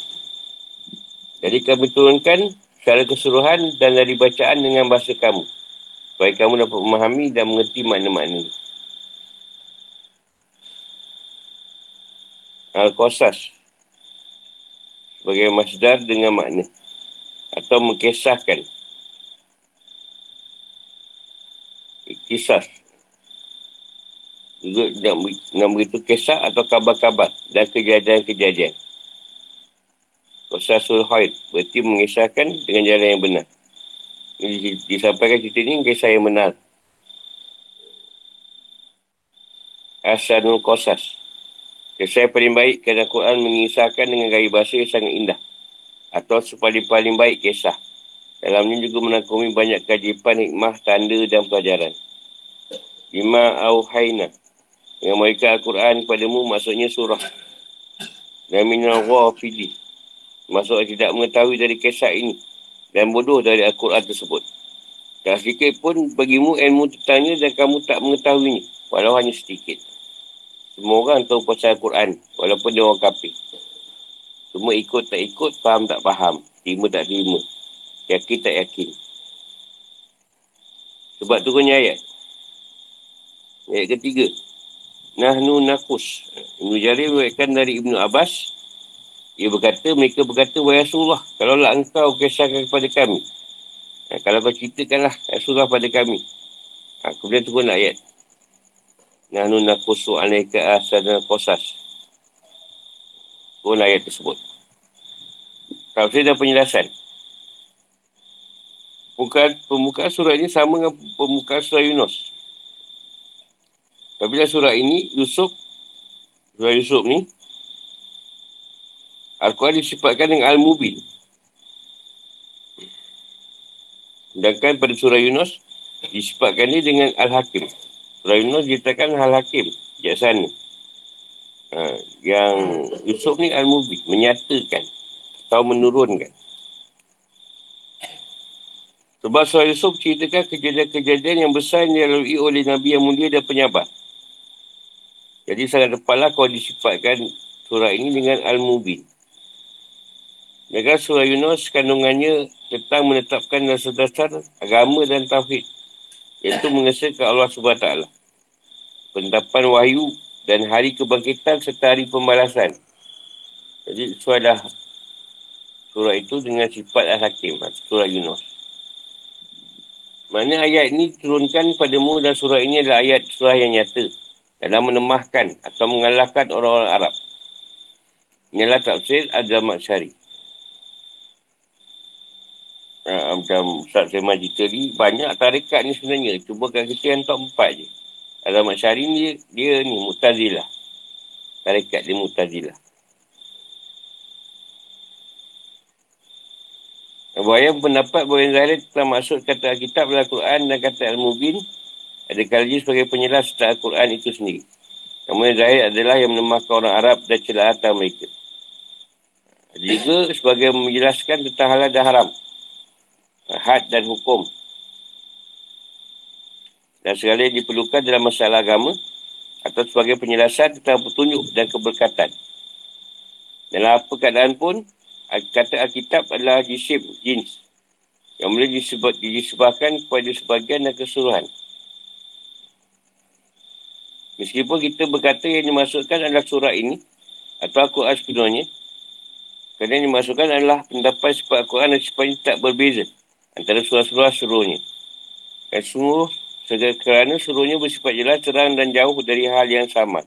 Jadi kami turunkan secara keseluruhan dan dari bacaan dengan bahasa kamu supaya kamu dapat memahami dan mengerti makna-makna. Al-Qasas. Sebagai masdar dengan makna. Atau mengkisahkan. Kisah. Juga nak begitu kisah atau kabar-kabar dan kejadian-kejadian. Qasasul Haid berarti mengisahkan dengan jalan yang benar. Disampaikan cerita ni kisah yang benar. Asanul Qasas. Kisah yang paling baik kerana Quran mengisahkan dengan gaya bahasa yang sangat indah. Atau sepaling-paling baik kisah. Dalamnya juga menakumi banyak kajipan, hikmah, tanda dan pelajaran. Lima Auhayna. Yang mereka Al-Quran padamu maksudnya surah. Dan minal ghafili. Maksudnya tidak mengetahui dari kisah ini dan bodoh dari Al-Quran tersebut. Tak sedikit pun bagimu ilmu tentangnya dan kamu tak mengetahuinya. Walau hanya sedikit. Semua orang tahu pasal Al-Quran. Walaupun dia orang kapir. Semua ikut tak ikut, faham tak faham. Terima tak terima. Yakin tak yakin. Sebab tu punya ayat. Ayat ketiga. Nahnu nakus. Ibn Jarir berkata dari Ibn Abbas. Ia berkata, mereka berkata, Wahai Rasulullah, kalaulah engkau kisahkan kepada kami. Ha, kalau kau ceritakanlah Rasulullah pada kami. Ha, kemudian turun ayat. Nahnu nakusu alaika asana qasas. Turun ayat tersebut. Saya dah penjelasan. Bukan pembukaan surah ini sama dengan pembukaan surah Yunus. Apabila surah ini, Yusuf, surah Yusuf ni, Al-Quran disifatkan dengan Al-Mubin. Sedangkan pada surah Yunus, disifatkan dia dengan Al-Hakim. Surah Yunus dikatakan Al-Hakim, bijaksana. Ha, yang Yusuf ni Al-Mubin, menyatakan atau menurunkan. Sebab surah Yusuf ceritakan kejadian-kejadian yang besar yang dilalui oleh Nabi yang mulia dan penyabar. Jadi sangat tepatlah kau disifatkan surah ini dengan Al-Mubin. Dengan surah Yunus kandungannya tentang menetapkan dasar-dasar agama dan tauhid. Iaitu mengesahkan Allah SWT. Pendapan wahyu dan hari kebangkitan serta hari pembalasan. Jadi itu adalah surah itu dengan sifat Al-Hakim, surah Yunus. Mana ayat ini turunkan padamu dan surah ini adalah ayat surah yang nyata dalam menemahkan atau mengalahkan orang-orang Arab. Inilah tafsir Azam Syari. Uh, macam Ustaz Sema cerita ni, banyak tarikat ni sebenarnya. Cuba kan kita yang top empat je. Alamat syari ni, dia ni mutazilah. Tarikat dia mutazilah. Bahaya pendapat bahawa yang Zahir telah masuk kata Alkitab dalam Quran dan kata Al-Mubin ada kali sebagai penjelas tentang Al-Quran itu sendiri. Yang Zahir adalah yang menemahkan orang Arab dan celahatan mereka. Juga sebagai menjelaskan tentang halal dan haram. Had dan hukum dan segala yang diperlukan dalam masalah agama atau sebagai penjelasan tentang petunjuk dan keberkatan. Dalam apa keadaan pun, kata Alkitab adalah jisim, jins yang boleh disebut, disebabkan kepada sebagian dan keseluruhan. Meskipun kita berkata yang dimasukkan adalah surah ini atau Al-Quran sepenuhnya, kerana yang dimasukkan adalah pendapat sifat Al-Quran dan sifatnya tak berbeza antara surah-surah seluruhnya. Dan seluruh Segera kerana seluruhnya bersifat jelas, terang dan jauh dari hal yang sama.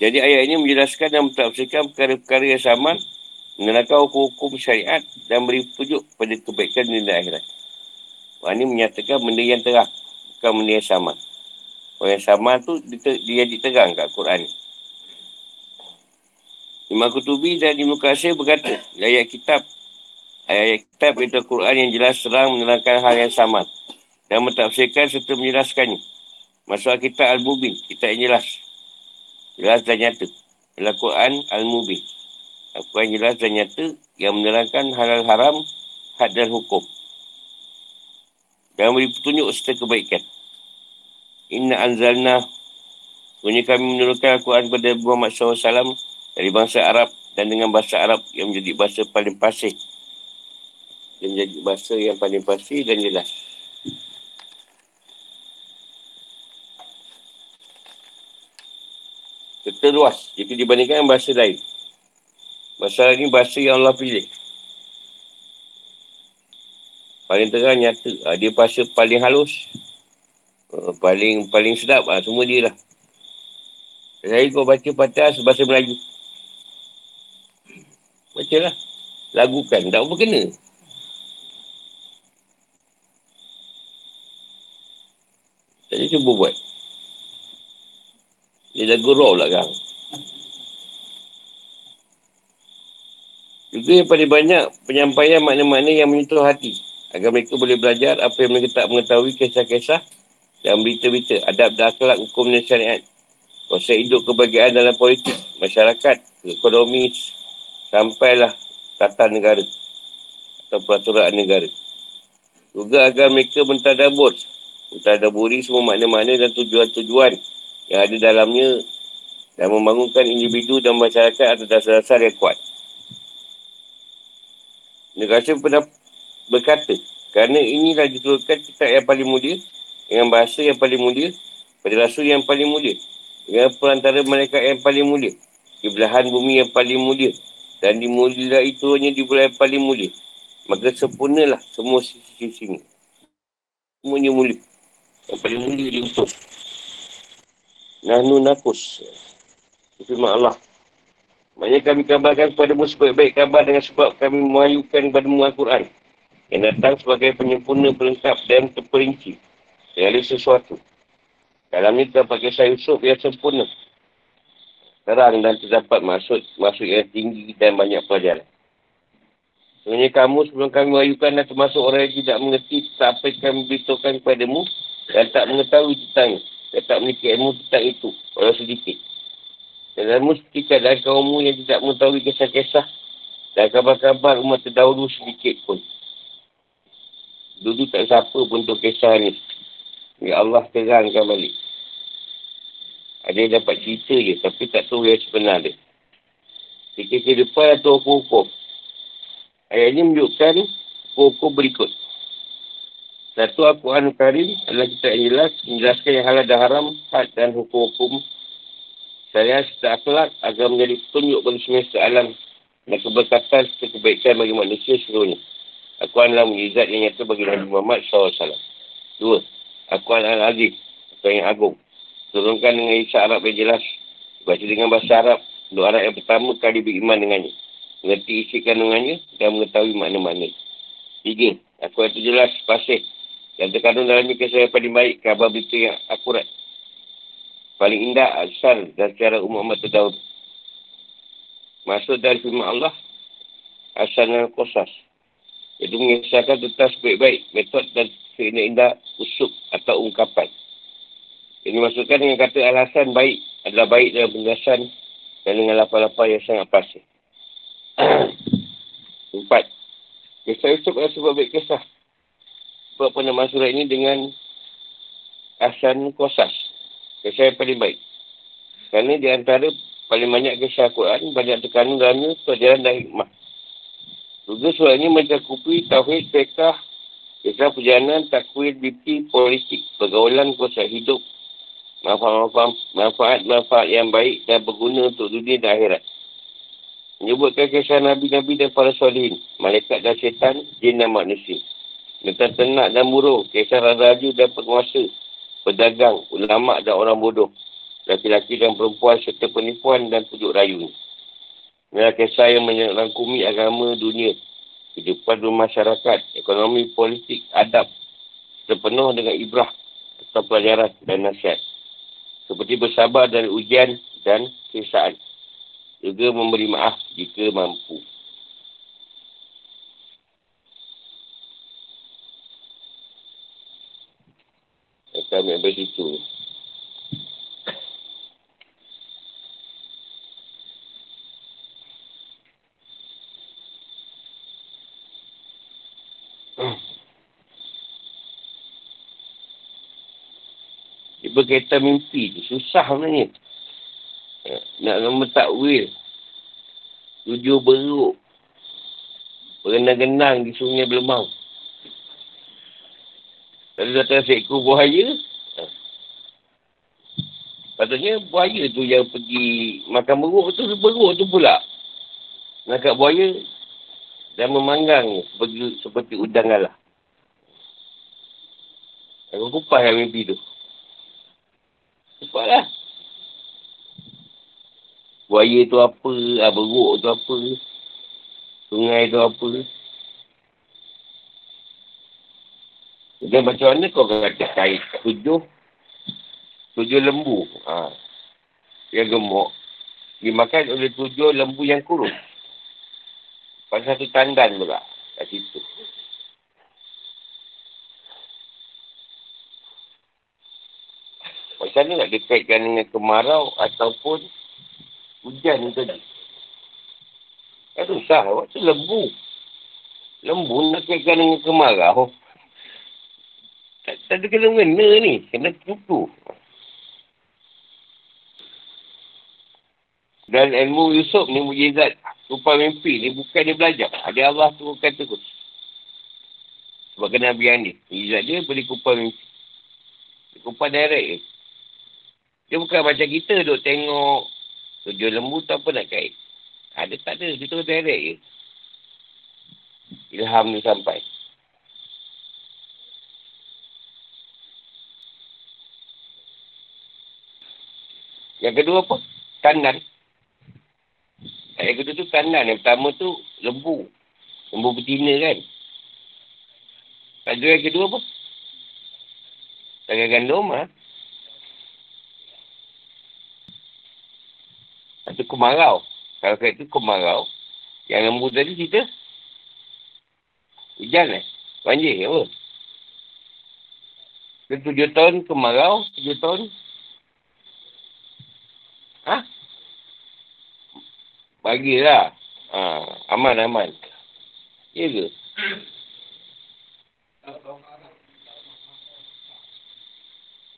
Jadi ayat ini menjelaskan dan mentafsirkan perkara-perkara yang sama, menerangkan hukum-hukum syariat dan beri petunjuk pada kebaikan dunia akhirat. Ini menyatakan benda yang terang, bukan benda yang sama. Orang yang sama tu dia diterang kat Quran ni. Imam Kutubi dan Ibn Qasir berkata, ayat kitab, ayat kitab itu Quran yang jelas terang menerangkan hal yang sama dan mentafsirkan serta menjelaskannya. Masuk kita Al-Mubin, kita yang jelas. Jelas dan nyata. Al-Quran Al-Mubin. Al-Quran jelas dan nyata yang menerangkan halal haram, had dan hukum. Dan beri petunjuk serta kebaikan. Inna anzalna Sebenarnya kami menurunkan Al-Quran kepada Muhammad SAW dari bangsa Arab dan dengan bahasa Arab yang menjadi bahasa paling pasir. Yang menjadi bahasa yang paling pasir dan jelas. serta luas jika dibandingkan bahasa lain. Bahasa ini bahasa yang Allah pilih. Paling terang nyata. Ha, dia bahasa paling halus. Uh, paling paling sedap. Ha, semua dia lah. Saya kau baca patah bahasa Melayu. Baca lah. Lagukan. Tak apa kena. Cuba buat. Dia dah gurau lah kan. Juga yang paling banyak penyampaian makna-makna yang menyentuh hati. Agar mereka boleh belajar apa yang mereka tak mengetahui kisah-kisah dan berita-berita, adab dan akhlak hukum dan syariat. Konsep hidup kebahagiaan dalam politik, masyarakat, ekonomi, sampailah tata negara atau peraturan negara. Juga agar mereka mentadabur, mentadaburi semua makna-makna dan tujuan-tujuan yang ada dalamnya dan membangunkan individu dan masyarakat atas dasar-dasar yang kuat. Negara pernah berkata, kerana inilah diturunkan kitab yang paling mulia, dengan bahasa yang paling mulia, pada rasul yang paling mulia, dengan perantara mereka yang paling mulia, di belahan bumi yang paling mulia, dan dimulia itu hanya di bulan yang paling mulia. Maka sempurnalah semua sisi-sisi ini. Semuanya mulia. Yang paling mulia diutus. Nahnu nakus. Firman Allah. Maksudnya kami kabarkan kepada mu sebaik-baik kabar dengan sebab kami memayukan kepada mu Al-Quran. Yang datang sebagai penyempurna pelengkap dan terperinci. Segala sesuatu. Dalamnya terdapat kisah Yusuf yang sempurna. Terang dan terdapat maksud, maksud yang tinggi dan banyak pelajaran. Sebenarnya kamu sebelum kami memayukan dan termasuk orang yang tidak mengerti tak apa yang kami beritahukan kepadamu dan tak mengetahui tentangnya. Dia tak memiliki ilmu tentang itu. Walau sedikit. Dan mesti keadaan kaummu yang tidak mengetahui kisah-kisah dan kabar-kabar umat terdahulu sedikit pun. Dulu tak siapa pun untuk kisah ni. Ya Allah terangkan balik. Ada yang dapat cerita je tapi tak tahu yang sebenar dia. Ke depan atau hukum-hukum. Ayat ini menunjukkan hukum-hukum berikut. Satu Al-Quran Karim adalah kita yang jelas menjelaskan yang halal dan haram, had dan hukum-hukum saya serta akhlak agar menjadi petunjuk bagi semesta alam dan keberkatan serta kebaikan bagi manusia seluruhnya. Al-Quran adalah mujizat yang nyata bagi Nabi Muhammad SAW. Dua, Al-Quran Al-Aziz atau yang agung. Turunkan dengan isyak Arab yang jelas. Baca dengan bahasa Arab. Doa Arab yang pertama kali beriman dengannya. Mengerti isi kandungannya dan mengetahui makna-makna. Tiga, Al-Quran itu jelas, pasir. Yang terkandung dalamnya kisah yang paling baik, kabar berita yang akurat paling indah asal dan secara umum amat terdahulu. Maksud dari firman Allah, asal dan kosas. Itu mengisahkan tentang sebaik-baik metod dan seindah-indah usuk atau ungkapan. Ini maksudkan dengan kata alasan baik adalah baik dalam penjelasan dan dengan lapar-lapar yang sangat pasti. Empat. Kisah Yusuf adalah sebab baik kisah. Sebab nama surat ini dengan asan kosas. Kisah yang paling baik. Kerana di antara paling banyak kisah Al-Quran, banyak tekanan dalamnya pelajaran dan hikmah. Juga surat ini mencakupi tauhid, fiqah, kisah perjalanan, takwil, dipti, politik, pergaulan, kuasa hidup, manfaat-manfaat manfaat yang baik dan berguna untuk dunia dan akhirat. Menyebutkan kisah Nabi-Nabi dan para solihin, malaikat dan syaitan, jin dan manusia. Tentang ternak dan burung, kisah raja dan penguasa, pedagang, ulama dan orang bodoh, laki-laki dan perempuan serta penipuan dan pujuk rayu. Inilah kisah yang menyerangkumi agama dunia, kehidupan masyarakat, ekonomi, politik, adab, sepenuh dengan ibrah atau pelajaran dan nasihat. Seperti bersabar dari ujian dan kisaan. Juga memberi maaf jika mampu. kami ambil situ. Dia berkaitan mimpi tu. Susah sebenarnya. Nak nama takwil. Tujuh beruk. Berenang-genang di sungai Belemau. Kalau datang seekor buaya, patutnya buaya tu yang pergi makan beruk tu, beruk tu pula. Nakak buaya dan memanggang seperti, seperti udang galah. Aku kupas yang mimpi tu. Kupas lah. Buaya tu apa, ah, beruk tu apa, sungai tu apa. Dan macam mana kau kata kait tujuh tujuh lembu ha. yang gemuk dimakan oleh tujuh lembu yang kurus. Pada satu tandan pula kat situ. Mana nak dikaitkan dengan kemarau ataupun hujan tu tadi? Kan susah. Waktu lembu. Lembu nak kaitkan dengan kemarau. Tak, tak ada kena mengena ni. Kena tutup. Dan ilmu Yusuf ni mujizat rupa mimpi ni bukan dia belajar. Ada Allah tu kata tu. Sebab kena yang ni. Mujizat dia boleh kupas mimpi. Dia kupas direct je. Dia bukan macam kita duk tengok tujuh lembu tu apa nak kait. Ada tak ada. Tu direct je. Ilham ni sampai. Yang kedua apa? Tandan. Yang kedua tu tandan. Yang pertama tu lembu. Lembu betina kan. Yang kedua apa? Tangan gandum ha? Itu kemarau. Kalau kata itu kemarau. Yang lembu tadi kita. Hujan eh? Banjir apa? Dia tujuh tahun kemarau. Tujuh tahun Ha? Bagilah. Ha, aman, aman. Ya ke?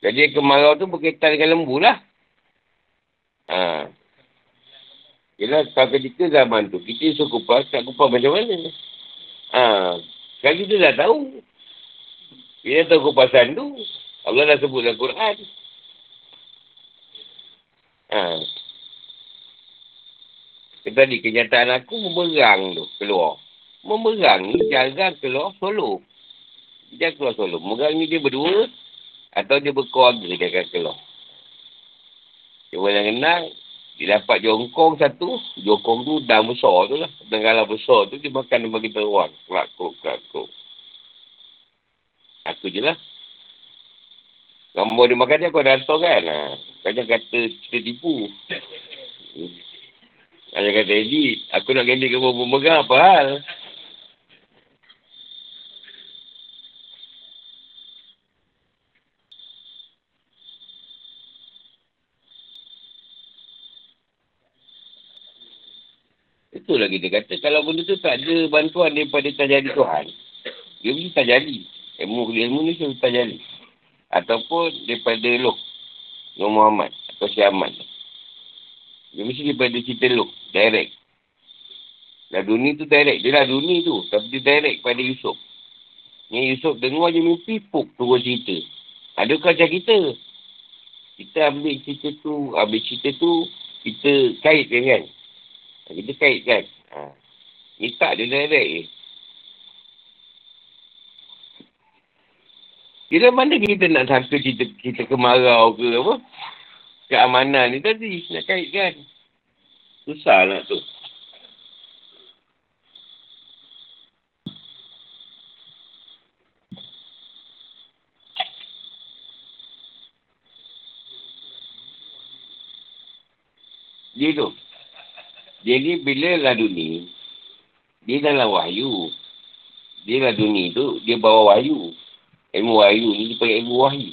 Jadi kemarau tu berkaitan dengan lembu lah. Ha. Yelah, kalau ketika zaman tu, kita suruh kupas, tak kupas macam mana? Ha. Sekarang kita dah tahu. Kita tahu kupasan tu. Allah dah sebut dalam Quran. Ha. Tadi kenyataan aku memerang tu keluar. Memerang ni jarang keluar solo. Dia keluar solo. Memerang ni dia berdua atau dia berkeluarga dia akan keluar. Cuma yang kenal, dia dapat jongkong satu. Jongkong tu dah besar tu lah. Dengarlah besar tu, dia makan dia bagi teruang. Kelakuk, kelakuk. Aku je lah. Nombor dia makan dia, aku dah hantar kan. Ha. Kau kata kita tipu. Ada kata, Eddie, aku nak ganti kau memegang apa hal? Itulah kita kata, kalau benda tu tak ada bantuan daripada tajali Tuhan, dia mesti tajali. Ilmu ilmu ni mesti tajali. Ataupun daripada Loh, Nur Muhammad atau si Ahmad. Dia mesti daripada cerita Loh, direct. Laduni tu direct. Dia laduni tu. Tapi dia direct pada Yusuf. Ni Yusuf dengar je mimpi, puk turun cerita. Adakah macam kita? Kita ambil cerita tu, ambil cerita tu, kita kaitkan kan? Kita kaitkan. Ha. Ni tak dia direct je. Bila mana kita nak sangka cerita, cerita kemarau ke apa? Keamanan ni tadi, nak kaitkan. Susah nak tu. Dia tu. Ni bila laduni, dia dalam wahyu. Dia laduni tu, dia bawa wahyu. Ilmu wahyu ni dia panggil ilmu wahyu.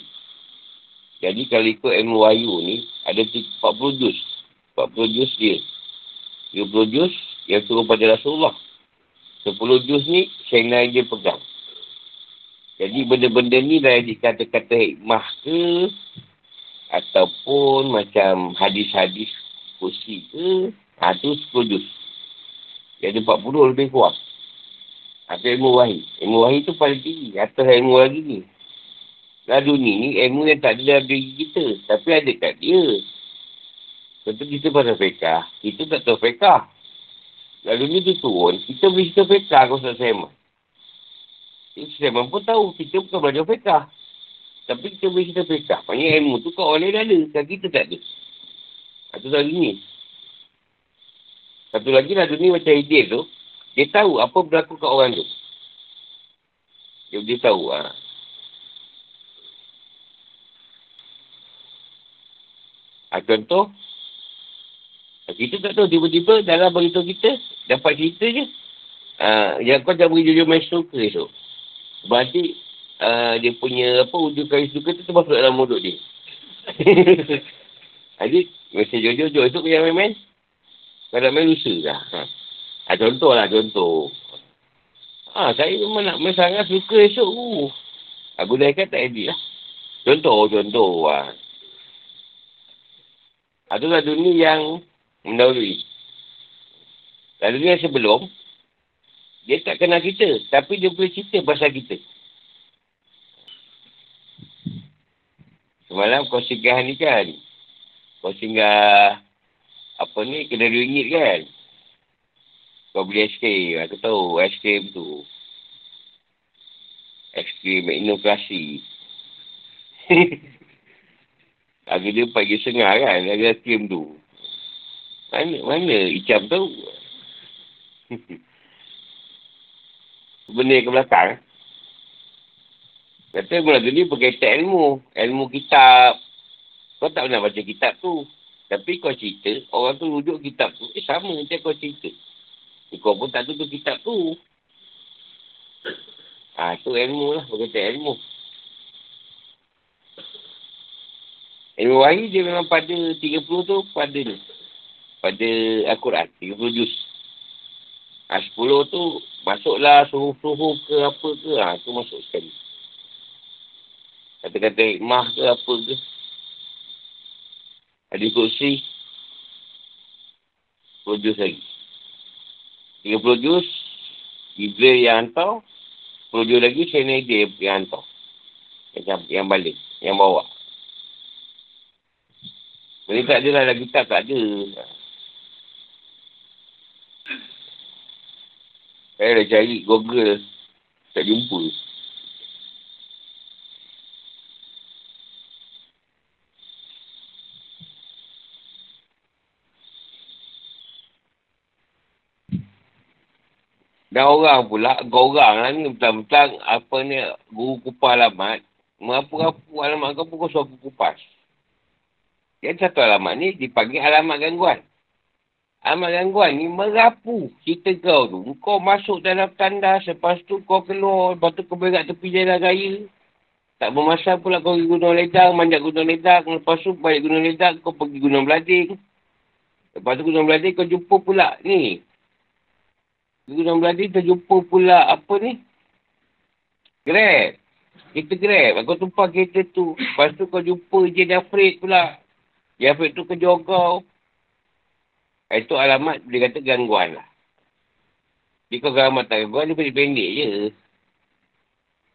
Jadi kalau ikut ilmu wahyu ni, ada 40 juz. 40 juz dia. 30 juz yang turun pada Rasulullah. 10 juz ni, Sayyidina dia pegang. Jadi benda-benda ni dah dikata-kata hikmah ke, ataupun macam hadis-hadis kursi ke, tu 10 juz. Jadi 40 lebih kurang. Atau ilmu wahid. Ilmu wahid tu paling tinggi. Atas ilmu lagi ni. Lalu ni, ni ilmu yang tak ada dalam diri kita. Tapi ada kat dia. Contoh kita pada fekah. Kita tak tahu fekah. Lalu ni tu turun. Kita boleh cerita fekah kalau Saiman. Ustaz Saiman pun tahu. Kita bukan belajar fekah. Tapi kita boleh cerita fekah. Maksudnya ilmu tu kat orang lain ada. Kita tak ada. Satu lagi ni. Satu lagi lah dunia macam idea tu. Dia tahu apa berlaku kat orang tu. Dia, dia tahu. Ha. Ha, contoh. Kita tak tahu tiba-tiba dalam beritahu kita. Dapat cerita je. Ha, yang kau tak beri jujur main suka. Sebab nanti uh, dia punya apa wujud kari suka tu termasuk dalam mulut dia. Jadi, mesej jujur-jujur esok kau main-main. Nak main lusa lah. Ha. Ha, contoh lah, contoh. Ha, saya memang nak main sangat suka esok tu. Aku dah ikat tak edit lah. Contoh, contoh. Ha. Ha, tu lah dunia yang mendahului. Dan dunia yang sebelum, dia tak kenal kita. Tapi dia boleh cerita pasal kita. Semalam kau singgah ni kan. Kau singgah apa ni, kena ringgit kan. Kau beli aiskrim. Aku tahu aiskrim tu. Aiskrim inovasi. Harga dia pagi sengah kan. Harga aiskrim tu. Mana, mana Icam tahu. Benda ke belakang. Kata mula ni berkaitan ilmu. Ilmu kitab. Kau tak pernah baca kitab tu. Tapi kau cerita, orang tu rujuk kitab tu. Eh sama macam kau cerita. Kau pun tak tutup kitab tu. Ha, tu ilmu lah. Berkata ilmu. Ilmu wahyu dia memang pada 30 tu pada ni. pada Al-Quran. 30 juz. Ha, 10 tu masuklah suruh-suruh ke apa ke. Ha, tu masuk sekali. Kata-kata hikmah ke apa ke. Ada kursi. 10 juz lagi. 30 juz. Jibril yang hantar. 10 juz lagi saya dia yang hantar. Yang, yang balik. Yang bawa. Jadi tak ada lah lagi tak, tak ada. Saya dah cari Google. Tak jumpa. Dan orang pula, orang lah ni betul-betul apa ni, guru kupas alamat. Mengapa-apa alamat kau pun kau suruh aku kupas. Jadi satu alamat ni dipanggil alamat gangguan. Alamat gangguan ni merapu cerita kau tu. Kau masuk dalam tanda, lepas tu kau keluar, lepas tu kau berat tepi jalan raya. Tak bermasa pula kau pergi gunung ledang, manjak gunung ledang. Lepas tu balik gunung ledang, kau pergi gunung belading. Lepas tu gunung belading kau jumpa pula ni. Gunung belading terjumpa pula apa ni? Grab. Kereta Grab. Kau tumpah kereta tu. Lepas tu kau jumpa je Jafrid pula. Jafrid tu kejar kau. Itu alamat dia kata gangguan lah. Jadi kau alamat tak gangguan, dia pendek-pendek je.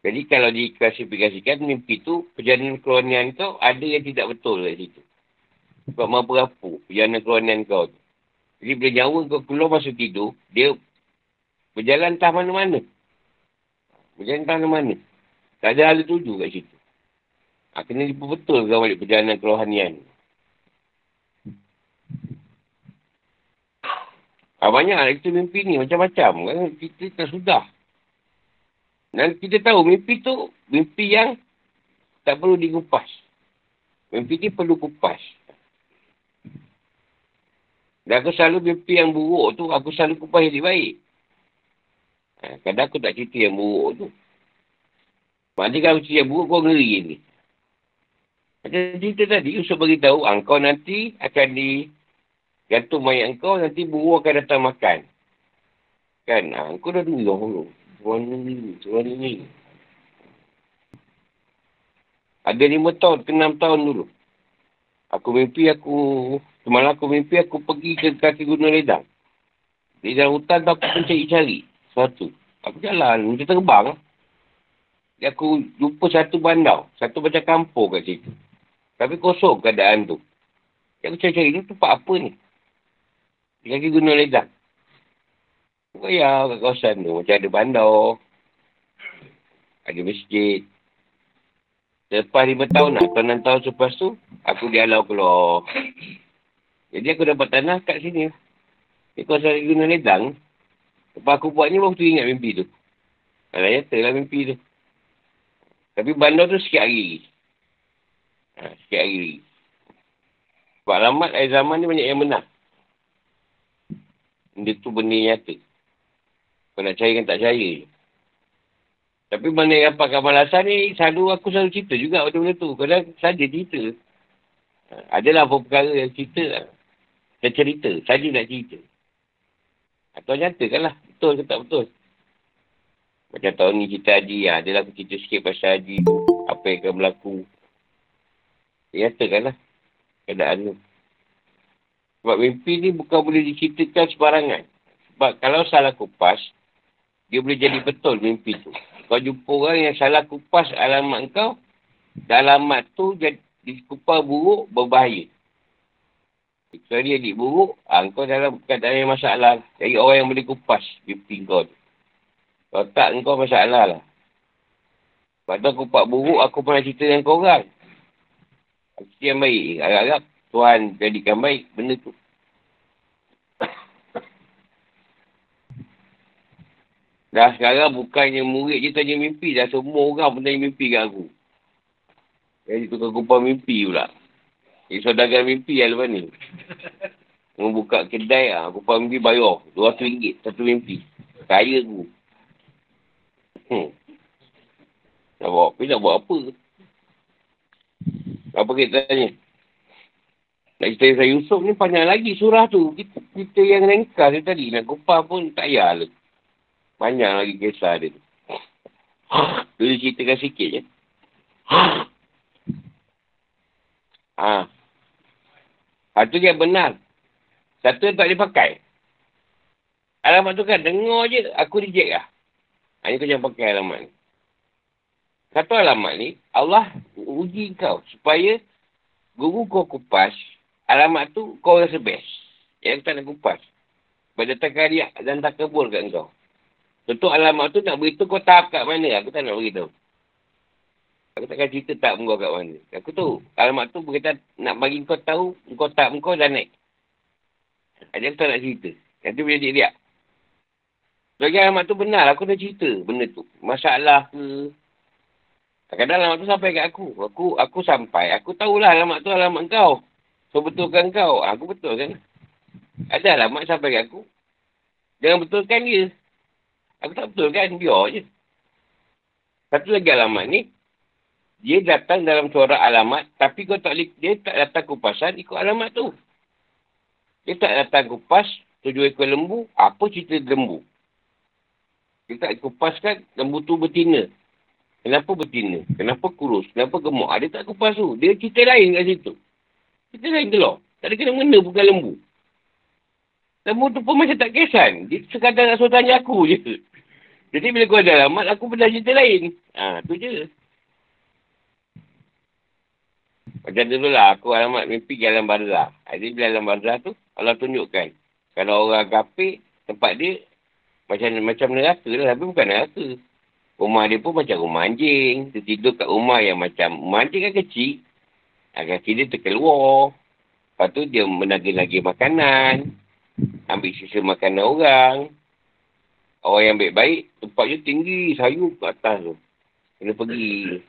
Jadi kalau diklasifikasikan mimpi tu, perjalanan keluarnian kau ada yang tidak betul kat situ. Sebab mahu berapu perjalanan keluarnian kau tu. Jadi bila nyawa kau keluar masuk tidur, dia berjalan entah mana-mana. Berjalan entah mana-mana. Tak ada hal tuju kat situ. Ha, kena betul kau balik perjalanan kerohanian. Ha, banyak lah kita mimpi ni macam-macam. Kan? Kita tak sudah. Dan kita tahu mimpi tu mimpi yang tak perlu dikupas. Mimpi ni perlu kupas. Dan aku selalu mimpi yang buruk tu, aku selalu kupas yang baik. Ha, kadang aku tak cerita yang buruk tu. Maknanya kalau cerita yang buruk, kau ngeri ni. Macam cerita tadi, Yusuf beritahu, engkau nanti akan di gantung mayat engkau, nanti buruk akan datang makan. Kan? Ha, engkau dah dulu. Warna ni, warna ni. Ada lima tahun, ke enam tahun dulu. Aku mimpi aku, semalam aku mimpi aku pergi ke kaki gunung ledang. Di dalam hutan tu aku pun Satu. Aku jalan, macam terbang. Jadi aku jumpa satu bandar. Satu macam kampung kat situ. Tapi kosong keadaan tu. Jadi aku cari-cari, ni tempat apa ni? Di kaki gunung ledang. Ya, kat kawasan tu. Macam ada bandar. Ada masjid. Lepas lima tahun lah. Tahun enam tahun selepas tu, aku dialau keluar. Jadi aku dapat tanah kat sini. Di kawasan guna ledang. Lepas aku buat ni, baru tu ingat mimpi tu. Kalau nyata lah mimpi tu. Tapi bandar tu sikit hari. Ha, sikit hari. Sebab alamat air zaman ni banyak yang menang. Dia tu benda yang nyata. Kau nak cari kan tak percaya Tapi mana yang apa kamalasan ni, selalu aku selalu cerita juga benda-benda tu. Kadang saja cerita. Ha, adalah apa perkara yang cerita lah. Saya cerita, saja nak cerita. Atau nyatakan lah, betul ke tak betul. Macam tahun ni cerita haji, ha, adalah aku cerita sikit pasal haji. Apa yang akan berlaku. Nyatakan lah keadaan tu. Sebab mimpi ni bukan boleh diceritakan sebarangan. Sebab kalau salah kupas, dia boleh jadi betul mimpi tu. Kau jumpa orang yang salah kupas alamat kau, dan alamat tu jadi kupas buruk, berbahaya. Kecuali adik buruk, ha, kau dalam keadaan yang masalah. Cari orang yang boleh kupas mimpi kau tu. Kalau tak, kau masalah lah. Sebab tu kupas buruk, aku pernah cerita dengan kau orang. Cerita yang baik. Harap-harap Tuhan jadikan baik benda tu. Dah sekarang bukannya murid je tanya mimpi. Dah semua orang pun tanya mimpi kat aku. Jadi tukar kupang mimpi pula. Jadi saudagar mimpi lah lepas ni. Membuka kedai lah. Kupang mimpi bayar. RM200 satu mimpi. Kaya aku. Hmm. Nak buat apa? Nak buat apa? Apa kita tanya? Nak cerita Isa Yusuf ni panjang lagi surah tu. Kita, kita yang rengkas dia tadi. Nak kupas pun tak payah lah. Panjang lagi kisah dia tu. tu dia ceritakan sikit je. ha. Satu yang benar. Satu yang tak boleh pakai. Alamat tu kan dengar je. Aku reject lah. Hanya kau jangan pakai alamat ni. Satu alamat ni, Allah uji kau supaya guru kau kupas, alamat tu kau rasa best. Yang tak nak kupas. Pada tak karya dan tak kebul kat kau. Tentu alamat tu nak beritahu kau tahap kat mana. Aku tak nak beritahu. Aku takkan cerita tak kau kat mana. Aku tu alamat tu berkata nak bagi kau tahu kau tak kau dah naik. Ada aku tak nak cerita. Nanti boleh dia. Bagi alamat tu benar. Aku dah cerita benda tu. Masalah ke, Kadang-kadang alamat tu sampai kat aku. Aku aku sampai. Aku tahulah alamat tu alamat kau. So betulkan kau. Aku betulkan. Ada alamat sampai kat aku. Jangan betulkan dia. Aku tak betulkan. Biar je. Satu lagi alamat ni. Dia datang dalam suara alamat. Tapi kau tak dia tak datang kupasan ikut alamat tu. Dia tak datang kupas. Tujuh ekor lembu. Apa cerita lembu? Dia tak kupaskan lembu tu betina. Kenapa betina? Kenapa kurus? Kenapa gemuk? Ada tak kupas tu? Dia cerita lain kat situ. Cerita lain telur. Tak ada kena-mena bukan lembu. Lembu tu pun macam tak kesan. Dia sekadar nak suruh tanya aku je. Jadi bila kau ada alamat, aku pernah cerita lain. Ha, tu je. Macam dulu lah, aku alamat mimpi di alam barzah. Jadi bila alam barzah tu, Allah tunjukkan. Kalau orang kapik, tempat dia macam macam neraka lah. Tapi bukan neraka. Rumah dia pun macam rumah anjing. Dia tidur kat rumah yang macam... Rumah anjing kan kecil. Kaki dia terkeluar. Lepas tu dia menagih-nagih makanan. Ambil sisa makanan orang. Orang yang baik-baik, tempatnya tinggi, sayur ke atas tu. Kena pergi.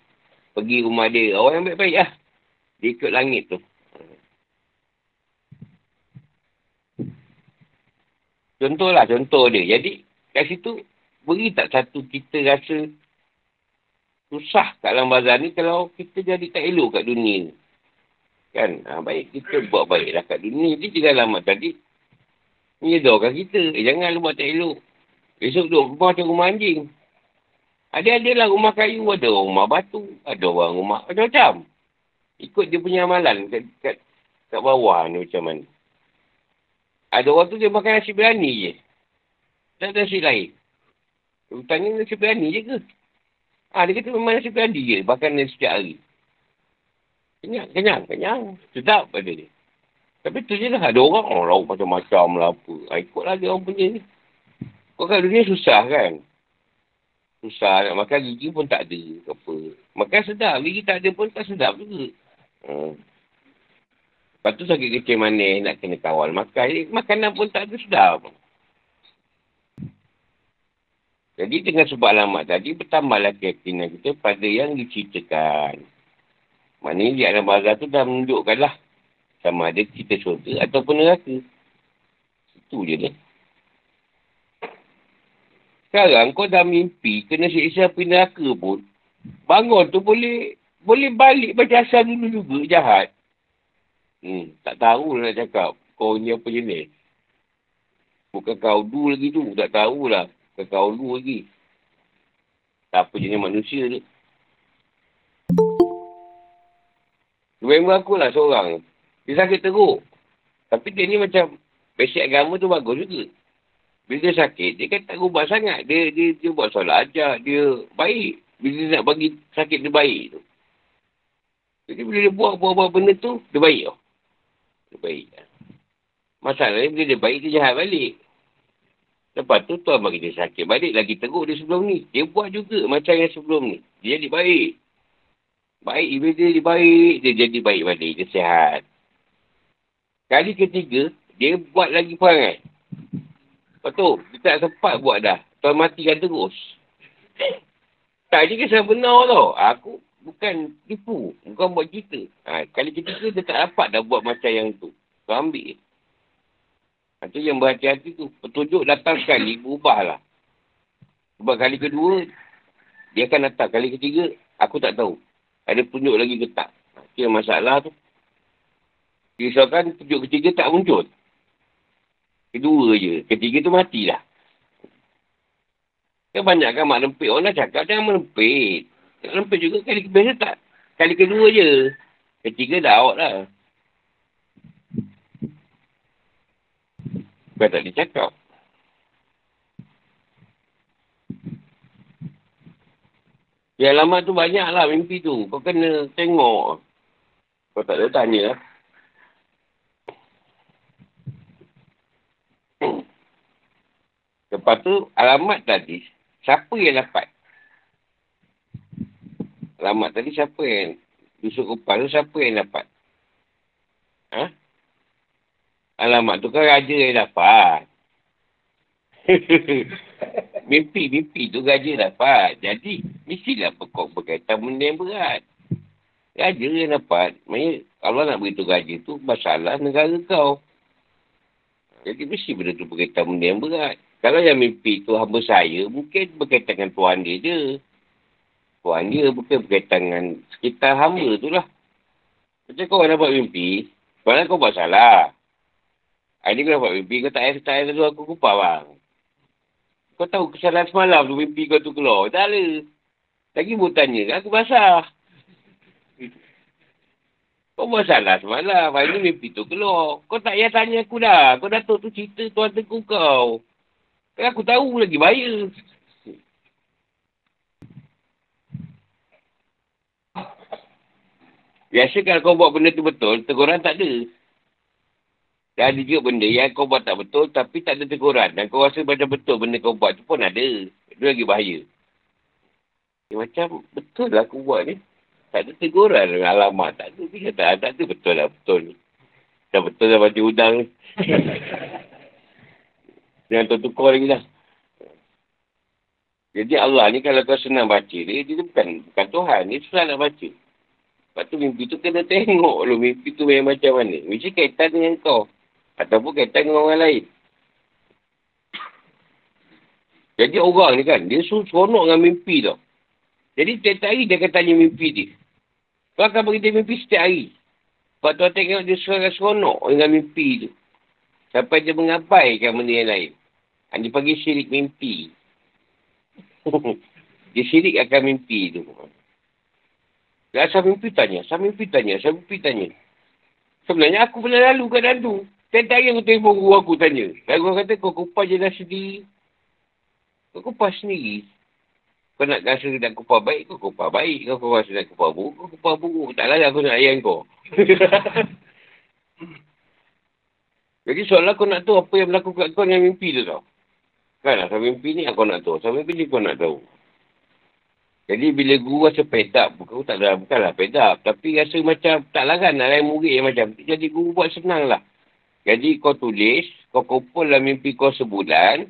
Pergi rumah dia. Orang yang baik-baik lah. Dia ikut langit tu. Contohlah, contoh dia. Jadi, kat situ, beri tak satu kita rasa susah kat dalam bazar ni kalau kita jadi tak elok kat dunia ni. Kan? Ha, baik kita buat baiklah kat dunia ni juga lama tadi. Menyedorkan kita. Eh, jangan lu buat tak elok. Besok duduk rumah macam rumah anjing. Ada-ada lah rumah kayu, ada rumah batu, ada orang rumah macam-macam. Ikut dia punya amalan kat, kat, kat bawah ni macam mana. Ada orang tu dia makan nasi berani je. Tak ada nasi lain. Tanya nasi berani je ke? Ha, dia kata memang nasi berani je. Bahkan nasi setiap hari. Kenyang, kenyang, kenyang. Sedap pada dia. Tapi tu je lah. Ada orang, oh, lauk macam-macam lah apa. Ha, ikutlah dia orang punya ni. Kau kat dunia susah kan? Susah nak makan gigi pun tak ada. Apa. Makan sedap. Gigi tak ada pun tak sedap juga. Hmm. Lepas tu sakit kecil manis nak kena kawal makan. Makanan pun tak ada sedap. Jadi dengan sebab alamat tadi, bertambahlah keyakinan kita pada yang diceritakan. Maknanya di alam bazar tu dah menunjukkan lah. Sama ada kita syurga ataupun neraka. Itu je ni. Sekarang kau dah mimpi kena siksa api neraka pun. Bangun tu boleh boleh balik macam asal dulu juga jahat. Hmm, tak tahu lah nak cakap. Kau ni apa jenis. Bukan kau dulu lagi tu. Tak tahulah. Kekau dulu lagi. Tak apa jenis manusia ni. Member aku lah seorang. Dia sakit teruk. Tapi dia ni macam basic agama tu bagus juga. Bila dia sakit, dia kan tak ubah sangat. Dia, dia, dia buat solat aja, dia baik. Bila dia nak bagi sakit dia baik tu. Jadi bila dia buat buat-buat benda tu, dia baik tau. Dia baik. Masalahnya bila dia baik, dia jahat balik. Lepas tu tuan bagi dia sakit balik lagi teruk dia sebelum ni. Dia buat juga macam yang sebelum ni. Dia jadi baik. Baik, bila dia jadi baik, dia jadi baik balik. Dia sihat. Kali ketiga, dia buat lagi perangai. Lepas tu, dia tak sempat buat dah. Tuan matikan terus. tak, dia kisah benar tau. Aku bukan tipu. Bukan buat cerita. Ha, kali ketiga, dia tak dapat dah buat macam yang tu. Tuan ambil. Itu yang berhati-hati tu. Petunjuk datang sekali, berubahlah. Sebab kali kedua, dia akan datang. Kali ketiga, aku tak tahu. Ada petunjuk lagi ke tak. Itu masalah tu. Risaukan tujuh ketiga tak muncul. Kedua je. Ketiga tu matilah. Kan banyak mak lempit. Orang dah cakap jangan melempit. Tak lempit juga kali biasa tak. Kali kedua je. Ketiga dah awak lah. Bukan tak dicakap. Ya alamat tu banyak lah mimpi tu. Kau kena tengok. Kau tak ada tanya lah. Lepas tu alamat tadi. Siapa yang dapat? Alamat tadi siapa yang Yusuf Kupal tu siapa yang dapat? Ha? Alamat tu kan raja yang dapat. mimpi, mimpi tu raja dapat. Jadi, mestilah pekok berkaitan benda yang berat. Raja yang dapat. Maksudnya, Allah nak beritahu raja tu masalah negara kau. Jadi, mesti benda tu berkaitan benda yang berat. Kalau yang mimpi tu hamba saya, mungkin berkaitan dengan tuan dia je. Tuan dia bukan berkaitan dengan sekitar hamba tu lah. Macam kau dapat mimpi, sebenarnya kau buat salah. Hari ni kau dapat mimpi, kau tak payah tak payah aku kupar bang. Kau tahu kesalahan semalam tu mimpi kau tu keluar. Tak ada. Lagi pun tanya, aku basah. Kau buat salah semalam. Hari ni mimpi tu keluar. Kau tak payah tanya aku dah. Kau dah tahu tu cerita tuan teku kau. Kan aku tahu lagi bahaya. Biasa kalau kau buat benda tu betul, teguran tak ada. Dan ada juga benda yang kau buat tak betul tapi tak ada teguran. Dan kau rasa macam betul benda kau buat tu pun ada. Itu lagi bahaya. Ya, macam betul lah aku buat ni. Tak ada teguran alamat. Tak ada. Dia kata, tak ada betul lah betul ni. Dah betul lah baca udang ni. Jangan tukar lagi lah. Jadi Allah ni kalau kau senang baca dia, dia bukan, bukan Tuhan. Dia susah nak baca. Lepas tu mimpi tu kena tengok lu mimpi tu memang macam mana. Mesti kaitan dengan kau. Ataupun kaitan dengan orang lain. Jadi orang ni kan, dia seronok dengan mimpi tau. Jadi setiap hari dia akan tanya mimpi dia. Kau akan bagi dia mimpi setiap hari. Sebab tu tengok dia seronok dengan mimpi tu. Sampai dia mengabaikan benda yang lain. Dia panggil syirik mimpi. dia syirik akan mimpi tu. Dan asal mimpi tanya, asal mimpi tanya, asal mimpi tanya. Sebenarnya aku pernah lalu keadaan tu. Tiap hari aku telefon guru aku tanya. Dan guru kata kau kupas je dah sendiri. Kau kupas sendiri. Kau nak rasa nak kupas baik, kau kupas baik. Kau, kau rasa nak kupas buruk, kau kupas buruk. Tak lah aku nak ayam kau. Jadi soalan aku nak tahu apa yang berlaku kat kau dengan mimpi tu tau. Kan asal mimpi ni aku nak tahu. Asal mimpi ni kau nak tahu. Jadi bila guru rasa pedap, bukan tak ada, bukanlah pedap. Tapi rasa macam tak laran nak lain murid yang macam. Jadi guru buat senang lah. Jadi kau tulis, kau kumpul lah mimpi kau sebulan.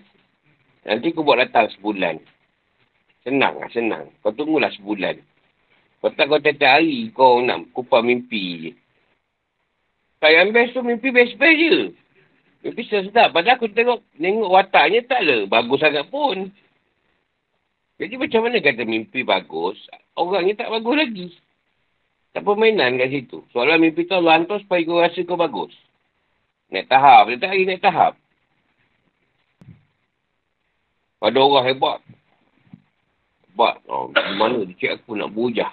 Nanti kau buat datang sebulan. Senang lah, senang. Kau tunggulah sebulan. Kau tak kau tiap hari kau nak kumpul mimpi je. Tak yang best tu mimpi best-best je. Mimpi sedap. Padahal aku tengok, tengok wataknya tak lah. Bagus sangat pun. Jadi macam mana kata mimpi bagus, orangnya tak bagus lagi. Tak permainan kat situ. Soalan mimpi tu Allah hantar supaya kau rasa kau bagus. Naik tahap. Dia tak hari naik tahap. Ada orang hebat. Hebat. Oh, di mana dia cik aku nak berujah.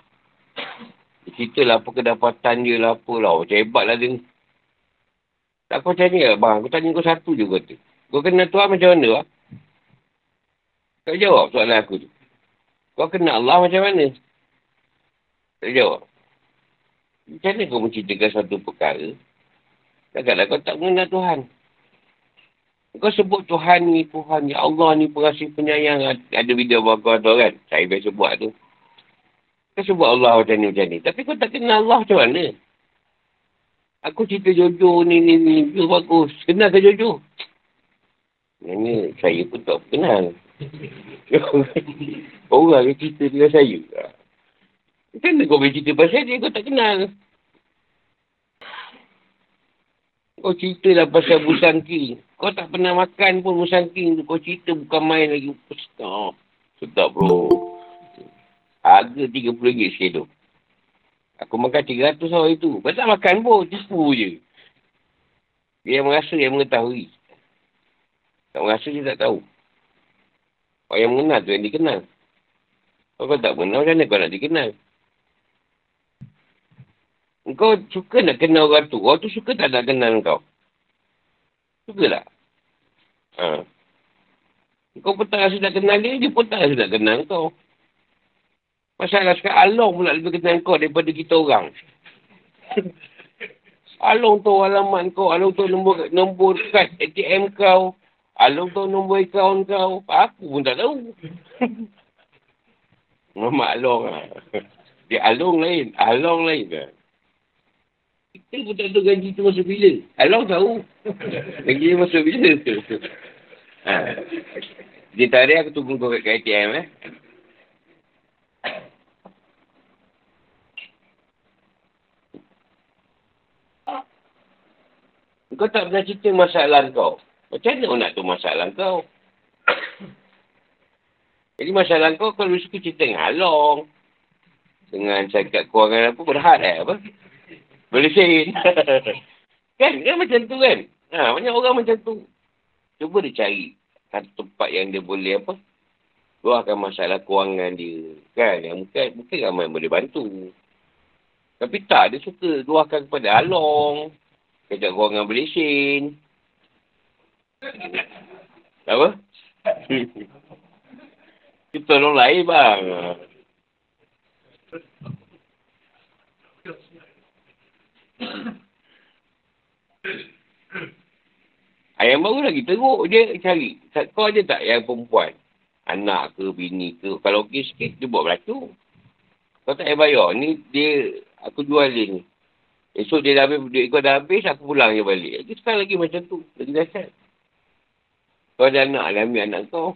Dia cerita lah apa kedapatan dia lah apa lah. Macam hebat lah dia. Tak kau tanya bang. Aku tanya kau satu je kata. Kau kenal Tuhan macam mana lah? Tak jawab soalan aku tu. Kau kenal Allah macam mana? Tak jawab. Macam mana kau menceritakan satu perkara? Kadang-kadang kau tak mengenal Tuhan. Kau sebut Tuhan ni, Tuhan ni, Allah ni pengasih penyayang. Ada video bawa tu kan? Saya biasa buat tu. Kau sebut Allah macam ni, macam ni. Tapi kau tak kenal Allah macam mana? Aku cerita Jojo ni, ni, ni. Jojo bagus. Kenal ke Jojo? Ini saya pun tak kenal. Orang yang cerita dengan saya. Macam mana kau boleh cerita pasal dia, kau tak kenal. Kau cerita lah pasal busangking. Kau tak pernah makan pun busangking tu. Kau cerita bukan main lagi. Stop. Sedap bro. Harga RM30 sekilo. Aku makan RM300 hari tu. Kau tak makan pun. Tipu je. Dia merasa yang mengetahui. Tak merasa dia tak tahu. Orang yang mengenal tu yang dikenal. Kalau kau tak mengenal, macam mana kau nak dikenal? Kau suka nak kenal orang tu. Orang tu suka tak nak kenal kau? Suka tak? Ha. Kau pun tak rasa nak kenal dia, dia pun tak rasa nak kenal kau. Masalah sekarang Along pula lebih kenal kau daripada kita orang. Along tu alamat kau, Along tu nombor, nombor kad ATM kau, Along tu nombor akaun kau. Aku pun tak tahu. Nama Along lah. Dia Along lain, Along lain kan. Kita pun tak tahu gaji tu masa bila. Along tahu. Gaji dia masa bila tu. Ha. Dia tarik aku tunggu kau kat ATM eh. Kau tak pernah cerita masalah kau. Macam mana nak tahu masalah kau? Jadi masalah kau kalau suka cerita dengan Along. Dengan cakap kewangan apa, berhad eh apa? Boleh sen. kan? Kan macam tu kan? Ha, banyak orang macam tu. Cuba dia cari satu tempat yang dia boleh apa? Luahkan masalah kewangan dia. Kan? Yang mungkin, mungkin ramai yang boleh bantu. Tapi tak, dia suka luahkan kepada Along. Kejap kewangan boleh sen. Apa? Kita tolong lain bang. Ayam baru lagi teruk dia cari. Kau ada tak yang perempuan? Anak ke, bini ke. Kalau okey sikit, dia buat berlaku. Kau tak payah bayar. Ni dia, aku jual dia ni. Esok dia dah habis, duit kau dah habis, aku pulang je balik. Lagi sekarang lagi macam tu. Lagi dahsyat. Kau ada anak, dia ambil anak kau.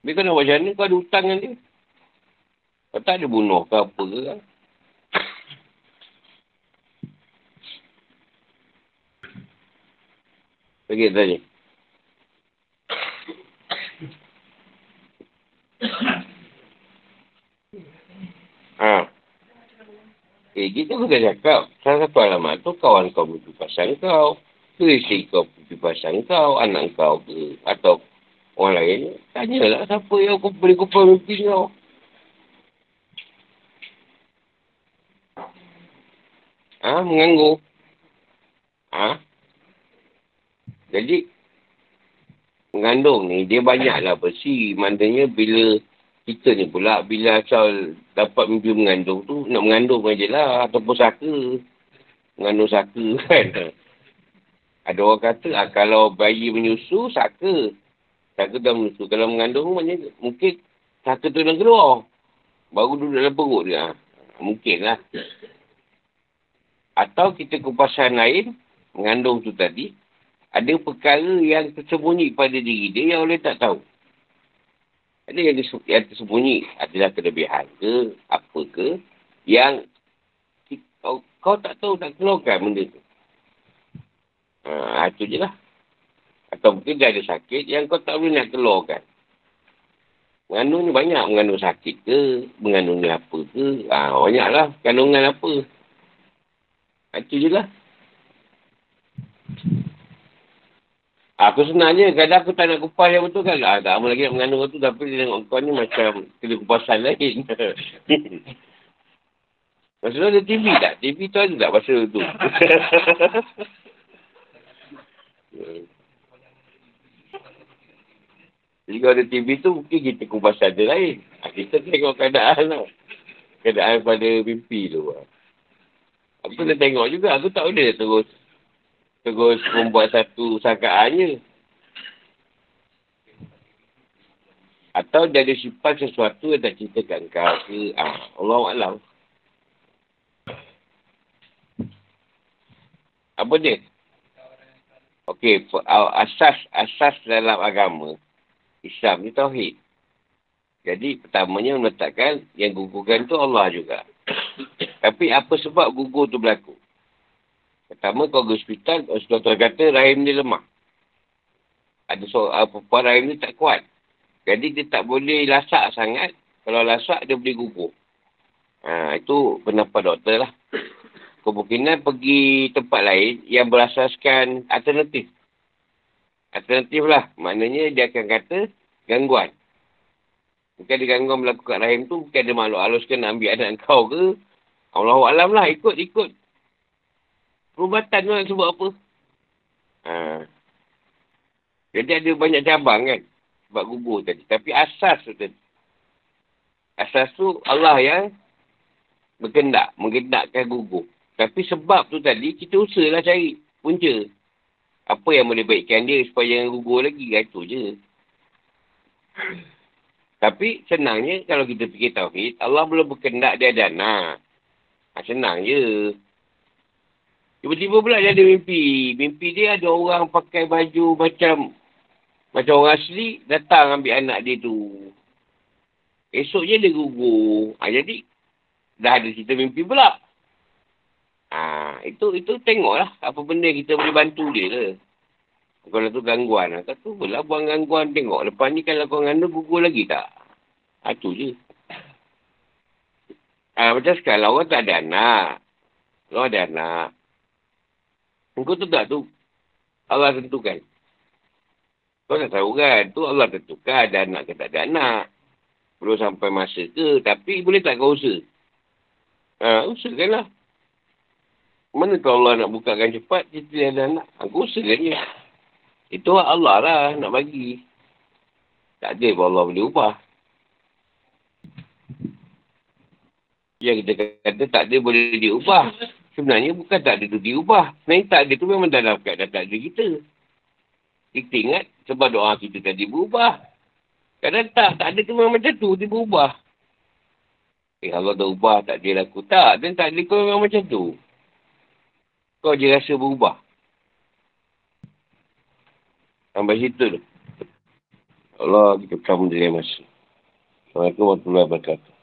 Tapi kau nak buat macam mana? Kau ada hutang dengan dia. Kau tak ada bunuh ke apa ke kan? Pergi tanya. ha. Eh, kita bukan cakap. Salah satu alamat tu kawan kau pergi pasang kau. Kerisi kau pergi pasang kau. Anak kau ke. Atau orang lain. Tanyalah siapa yang kau boleh kupal mimpi kau. Ha, mengganggu. Ha? Jadi, mengandung ni, dia banyaklah besi. Maknanya bila kita ni pula, bila asal dapat mimpi mengandung tu, nak mengandung aja lah. Ataupun saka. Mengandung saka kan. Ada orang kata, ah, kalau bayi menyusu, saka. Saka dah menyusu. Kalau mengandung, maknanya mungkin saka tu dah keluar. Baru duduk dalam perut dia. Mungkin lah. Atau kita kupasan lain, mengandung tu tadi, ada perkara yang tersembunyi pada diri dia yang oleh tak tahu. Ada yang, yang tersembunyi adalah kelebihan ke, apa ke, yang kau tak tahu nak keluarkan benda tu. Ha, itu je lah. Atau mungkin dia ada sakit yang kau tak boleh nak keluarkan. Mengandung ni banyak. Mengandung sakit ke, mengandung ni apa ke. Ha, banyak lah kandungan apa. Itu je lah. Aku je. Kadang aku tak nak kupas yang betul kan. Ah, tak lama lagi nak mengandung tu. Tapi dia tengok kau ni macam kena kupasan lain. Tu ada TV tak? TV tu ada tak masa tu? Jadi kalau ada TV tu, mungkin kita kupasan dia lain. Ah, kita tengok keadaan lah. Keadaan pada mimpi tu. Aku dah tengok juga. Aku tak boleh terus terus membuat satu sangkaannya. Atau dia ada sifat sesuatu yang tak ceritakan kau ke. Ah, Allah Alam. Apa dia? Okey, asas asas dalam agama Islam ni tauhid. Jadi pertamanya meletakkan yang gugurkan tu Allah juga. Tapi apa sebab gugur tu berlaku? Pertama kau pergi hospital, hospital kata rahim dia lemah. Ada seorang perempuan rahim dia tak kuat. Jadi dia tak boleh lasak sangat. Kalau lasak dia boleh gugur. Ha, itu pendapat doktor lah. kemungkinan pergi tempat lain yang berasaskan alternatif. Alternatif lah. Maknanya dia akan kata gangguan. Mungkin ada gangguan melakukan rahim tu, mungkin ada makhluk halus nak ambil anak kau ke. Allah Alam lah, ikut, ikut. Perubatan tu nak sebut apa. Ha. Jadi ada banyak cabang kan. Sebab gugur tadi. Tapi asas tu tadi. Asas tu Allah yang berkendak. Mengendakkan gugur. Tapi sebab tu tadi, kita usahalah cari punca. Apa yang boleh baikkan dia supaya jangan gugur lagi. Itu je. Tapi senangnya kalau kita fikir tauhid, Allah belum berkendak dia ada anak. Ha, senang je. Tiba-tiba pula dia ada mimpi. Mimpi dia ada orang pakai baju macam macam orang asli datang ambil anak dia tu. Esoknya dia gugur. Ha, jadi dah ada cerita mimpi pula. Ha, itu itu tengoklah apa benda kita boleh bantu dia ke. Kalau tu gangguan. Kata tu pula buang gangguan tengok. Lepas ni kalau kau ngandung gugur lagi tak? Ha, tu je. Ha, macam sekarang orang tak ada anak. Orang ada anak. Kau tu tak tu. Allah tentukan. Kau tak tahu kan. Tu Allah tentukan ada anak ke tak ada anak. Belum sampai masa ke. Tapi boleh tak kau usaha? Ha, usahakanlah. Mana kalau Allah nak bukakan cepat, kita ada anak. Aku usahakan je. Itu Allah lah nak bagi. Tak ada pun Allah boleh ubah. Yang kita kata tak ada boleh diubah. Sebenarnya bukan tak ada tu diubah. Sebenarnya tak ada tu memang dalam keadaan tak ada kita. Kita ingat sebab doa kita tadi berubah. Kadang tak, tak ada tu memang macam tu, dia berubah. Eh Allah dah ubah, tak dia laku. Tak, dan tak ada kau memang macam tu. Kau je rasa berubah. Sampai situ tu. Allah kita bersama dengan masa. Assalamualaikum warahmatullahi wabarakatuh.